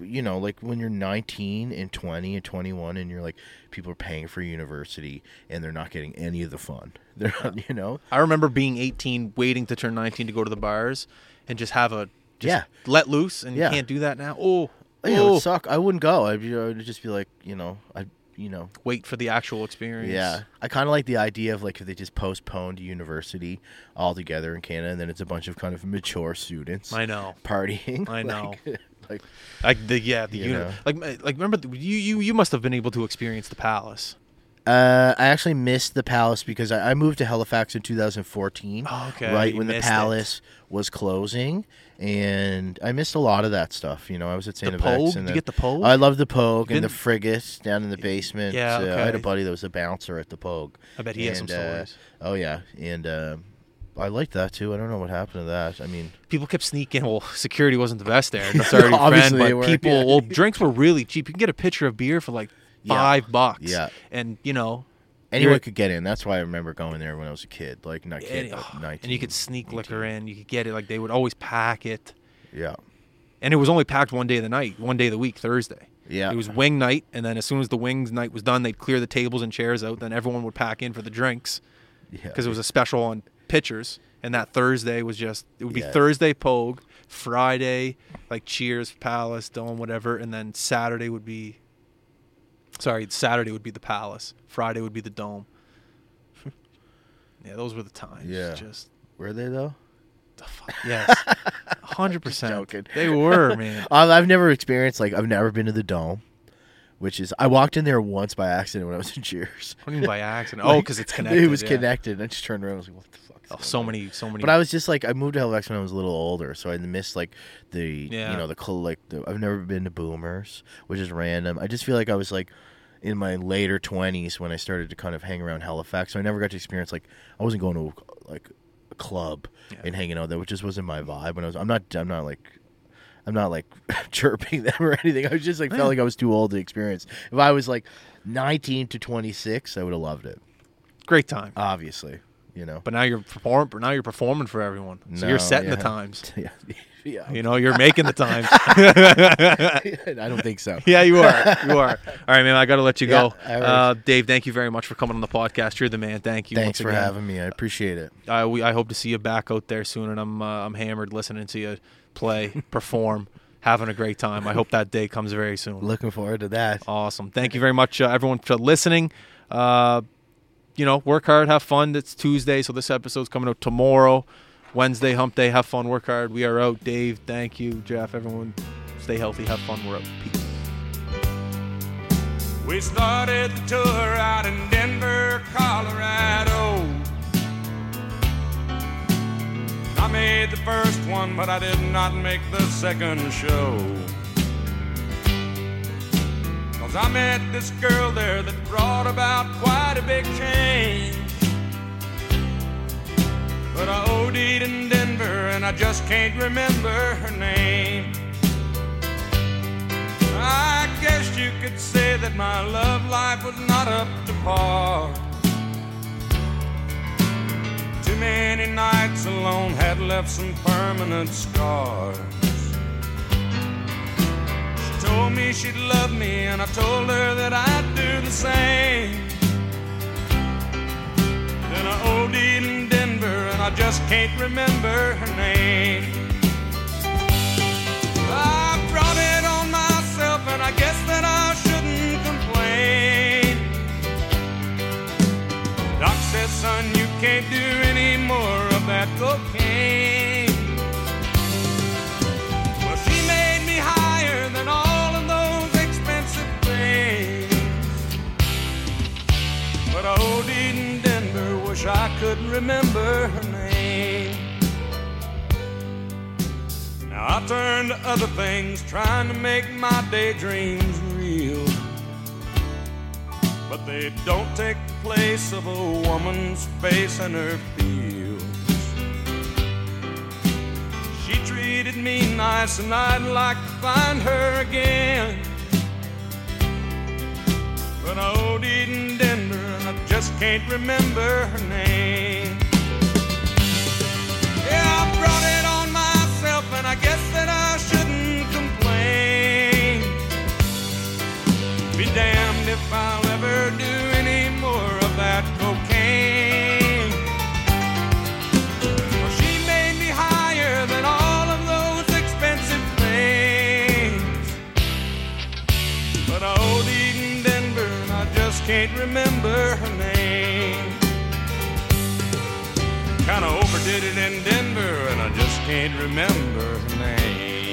You know, like when you're 19 and 20 and 21, and you're like, people are paying for university and they're not getting any of the fun. They're not, you know, i remember being 18 waiting to turn 19 to go to the bars and just have a just Yeah. let loose and Yeah. you can't do that now oh, Yeah, it oh. would suck. I wouldn't go. I'd, be- I'd just be like, you know, I, you know, wait for the actual experience Yeah, I kind of like the idea of like if they just postponed university altogether in Canada, and then it's a bunch of kind of mature students i know partying. I know. like, like like the yeah the You unit like like remember the- you you you must have been able to experience the palace uh, I actually missed the Palace because I, I moved to Halifax in 2014, Oh, okay, right you when the missed it. Palace was closing, and I missed a lot of that stuff. You know, I was at Saint The FX, Pogue? and Did you get the Pogue? I love the Pogue and the frigate down in the basement. Yeah, Uh, I had a buddy that was a bouncer at the Pogue. I bet he has some And, uh, stories. Oh yeah, and uh, I liked that too. I don't know what happened to that. I mean, people kept sneaking. Well, security wasn't the best there. That's already friend, but people. yeah. Well, drinks were really cheap. You can get a pitcher of beer for like Yeah. five bucks. Yeah. and you know, anyone You're- could get in. That's why I remember going there when I was a kid. Like not kid, and, but 19. and you could sneak 18. liquor in. You could get it. Like they would always pack it, Yeah, and it was only packed one day of the night, one day of the week, Thursday. yeah. It was wing night, and then as soon as the wings night was done, they'd clear the tables and chairs out. Then everyone would pack in for the drinks yeah. because it was a special on pitchers. And that Thursday was just it would be Yeah. Thursday Pogue, Friday like Cheers, Palace, Dome, whatever, and then Saturday would be. Sorry, Saturday would be the Palace. Friday would be the Dome. yeah, those were the times. Yeah. just Were they though? the fuck. Yes, hundred percent. joking. They were man. I've, I've never experienced like I've never been to the Dome, which is I walked in there once by accident when I was in Cheers. What do you mean by accident? Oh, because it's connected. It was yeah. connected. I just turned around. and was like, what the Oh, so many, so many. But I was just like I moved to Halifax when I was a little older, so I missed like the Yeah. you know the like I've never been to Boomers, which is random. I just feel like I was like in my later twenties when I started to kind of hang around Halifax, so I never got to experience like I wasn't going to like a club and hanging out there, which just wasn't my vibe. When I was, I'm not, I'm not like. I'm not like chirping them or anything. I was just like felt like I was too old to experience. If I was like 19 to 26, I would have loved it. Great time. Obviously, you know. But now you're perform. But now you're performing for everyone. So No, you're setting the times. yeah, yeah. You know, you're making the times. I don't think so. yeah, you are. You are. All right, man. I got to let you go. Yeah, right. uh, Dave, thank you very much for coming on the podcast. You're the man. Thank you. Thanks for again. having me. I appreciate it. Uh, we, I hope to see you back out there soon, and I'm uh, I'm hammered listening to you play, perform, having a great time. I hope that day comes very soon. Looking forward to that. Awesome. Thank you very much, uh, everyone, for listening. Uh, you know, work hard, have fun. It's Tuesday, so this episode's coming out tomorrow. Wednesday, hump day. Have fun, work hard. We are out. Dave, thank you. Jeff, everyone, stay healthy, have fun. We're out. Peace. We started the tour out in Denver, Colorado. I made the first one, but I did not make the second show. Cause I met this girl there that brought about quite a big change. But I OD'd in Denver and I just can't remember her name. I guess you could say that my love life was not up to par. Too many nights alone had left some permanent scars. Told me she'd love me, and I told her that I'd do the same. Then I OD'd in Denver, and I just can't remember her name. I brought it on myself, and I guess that I shouldn't complain. Doc says, son, you can't do any more of that cocaine. Wish I could remember her name. Now I turn to other things, trying to make my daydreams real. But they don't take the place of a woman's face and her feels. She treated me nice, and I'd like to find her again. But I OD'd in Denver, and I just can't remember her name. Yeah, I brought it on myself, and I guess that I shouldn't complain. Be damned if I'll ever do any more of that cocaine. Can't remember her name. Kinda overdid it in Denver, and I just can't remember her name.